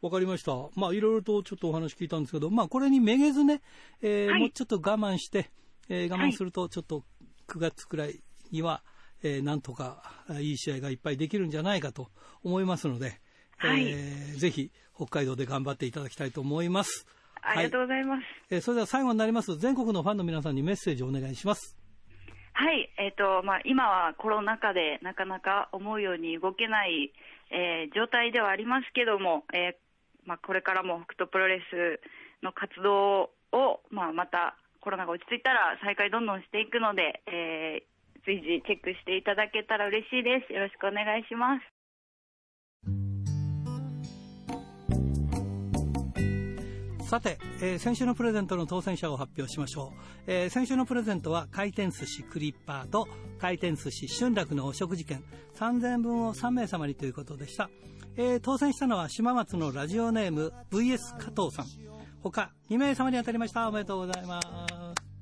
[SPEAKER 1] わかりました。まあ、いろいろとちょっとお話聞いたんですけど、まあ、これにめげずね、えー
[SPEAKER 5] はい
[SPEAKER 1] もうちょっと我慢して、えー我慢すると、ちょっと9月くらいには、えーなんとかあいい試合がいっぱいできるんじゃないかと思いますので、
[SPEAKER 5] はい
[SPEAKER 1] えーぜひ北海道で頑張っていただきたいと思います。
[SPEAKER 5] ありがとうございます。
[SPEAKER 1] えーそれでは最後になります。全国のファンの皆さんにメッセージをお願いします。
[SPEAKER 5] はい、えっ、と、まあ、今はコロナ禍でなかなか思うように動けない、えー状態ではありますけども、えーまあ、これからも北斗プロレスの活動を、まあ、またコロナが落ち着いたら再開どんどんしていくので、えー随時チェックしていただけたら嬉しいです。よろしくお願いします。
[SPEAKER 1] さて、えー先週のプレゼントの当選者を発表しましょう、えー先週のプレゼントは回転寿司クリッパーと回転寿司春楽のお食事券3000円分を3名様にということでした、えー当選したのは島松のラジオネーム VS 加藤さん他2名様に当たりました。おめでとうございます。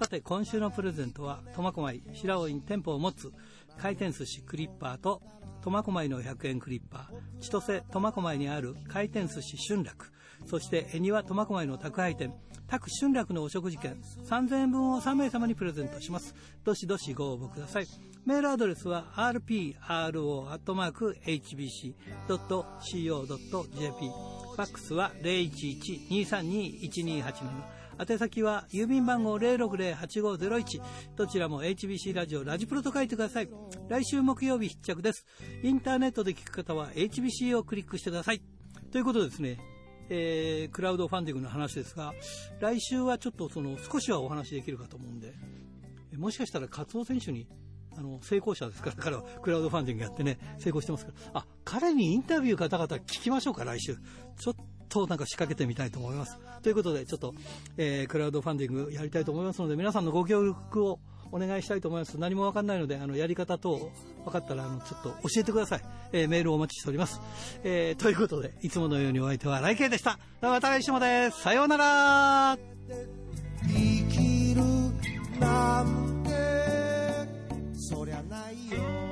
[SPEAKER 1] さて今週のプレゼントは苫小牧白尾に店舗を持つ回転寿司クリッパーと苫小牧の100円クリッパー千歳苫小牧にある回転寿司春楽そして恵庭苫小牧の宅配店宅春楽のお食事券3000円分を3名様にプレゼントします。どしどしご応募ください。メールアドレスは rpro.hbc.co.jp ファックスは011-232-1287宛先は郵便番号060-8501どちらも HBC ラジオラジプロと書いてください。来週木曜日必着です。インターネットで聞く方は HBC をクリックしてください。ということでですねえークラウドファンディングの話ですが来週はちょっとその少しはお話できるかと思うんでもしかしたらカツオ選手にあの成功者ですから彼は クラウドファンディングやってね成功してますから。あ彼にインタビュー方々聞きましょうか来週。ちょっとなんか仕掛けてみたいと思います。ということでちょっと、えークラウドファンディングやりたいと思いますので皆さんのご協力をお願いしたいと思います。何も分かんないのであのやり方等分かったらあのちょっと教えてください、えーメールをお待ちしております、えーということでいつものようにお相手は来慶でした。また来週もで。すさようなら。
[SPEAKER 6] そりゃないよ。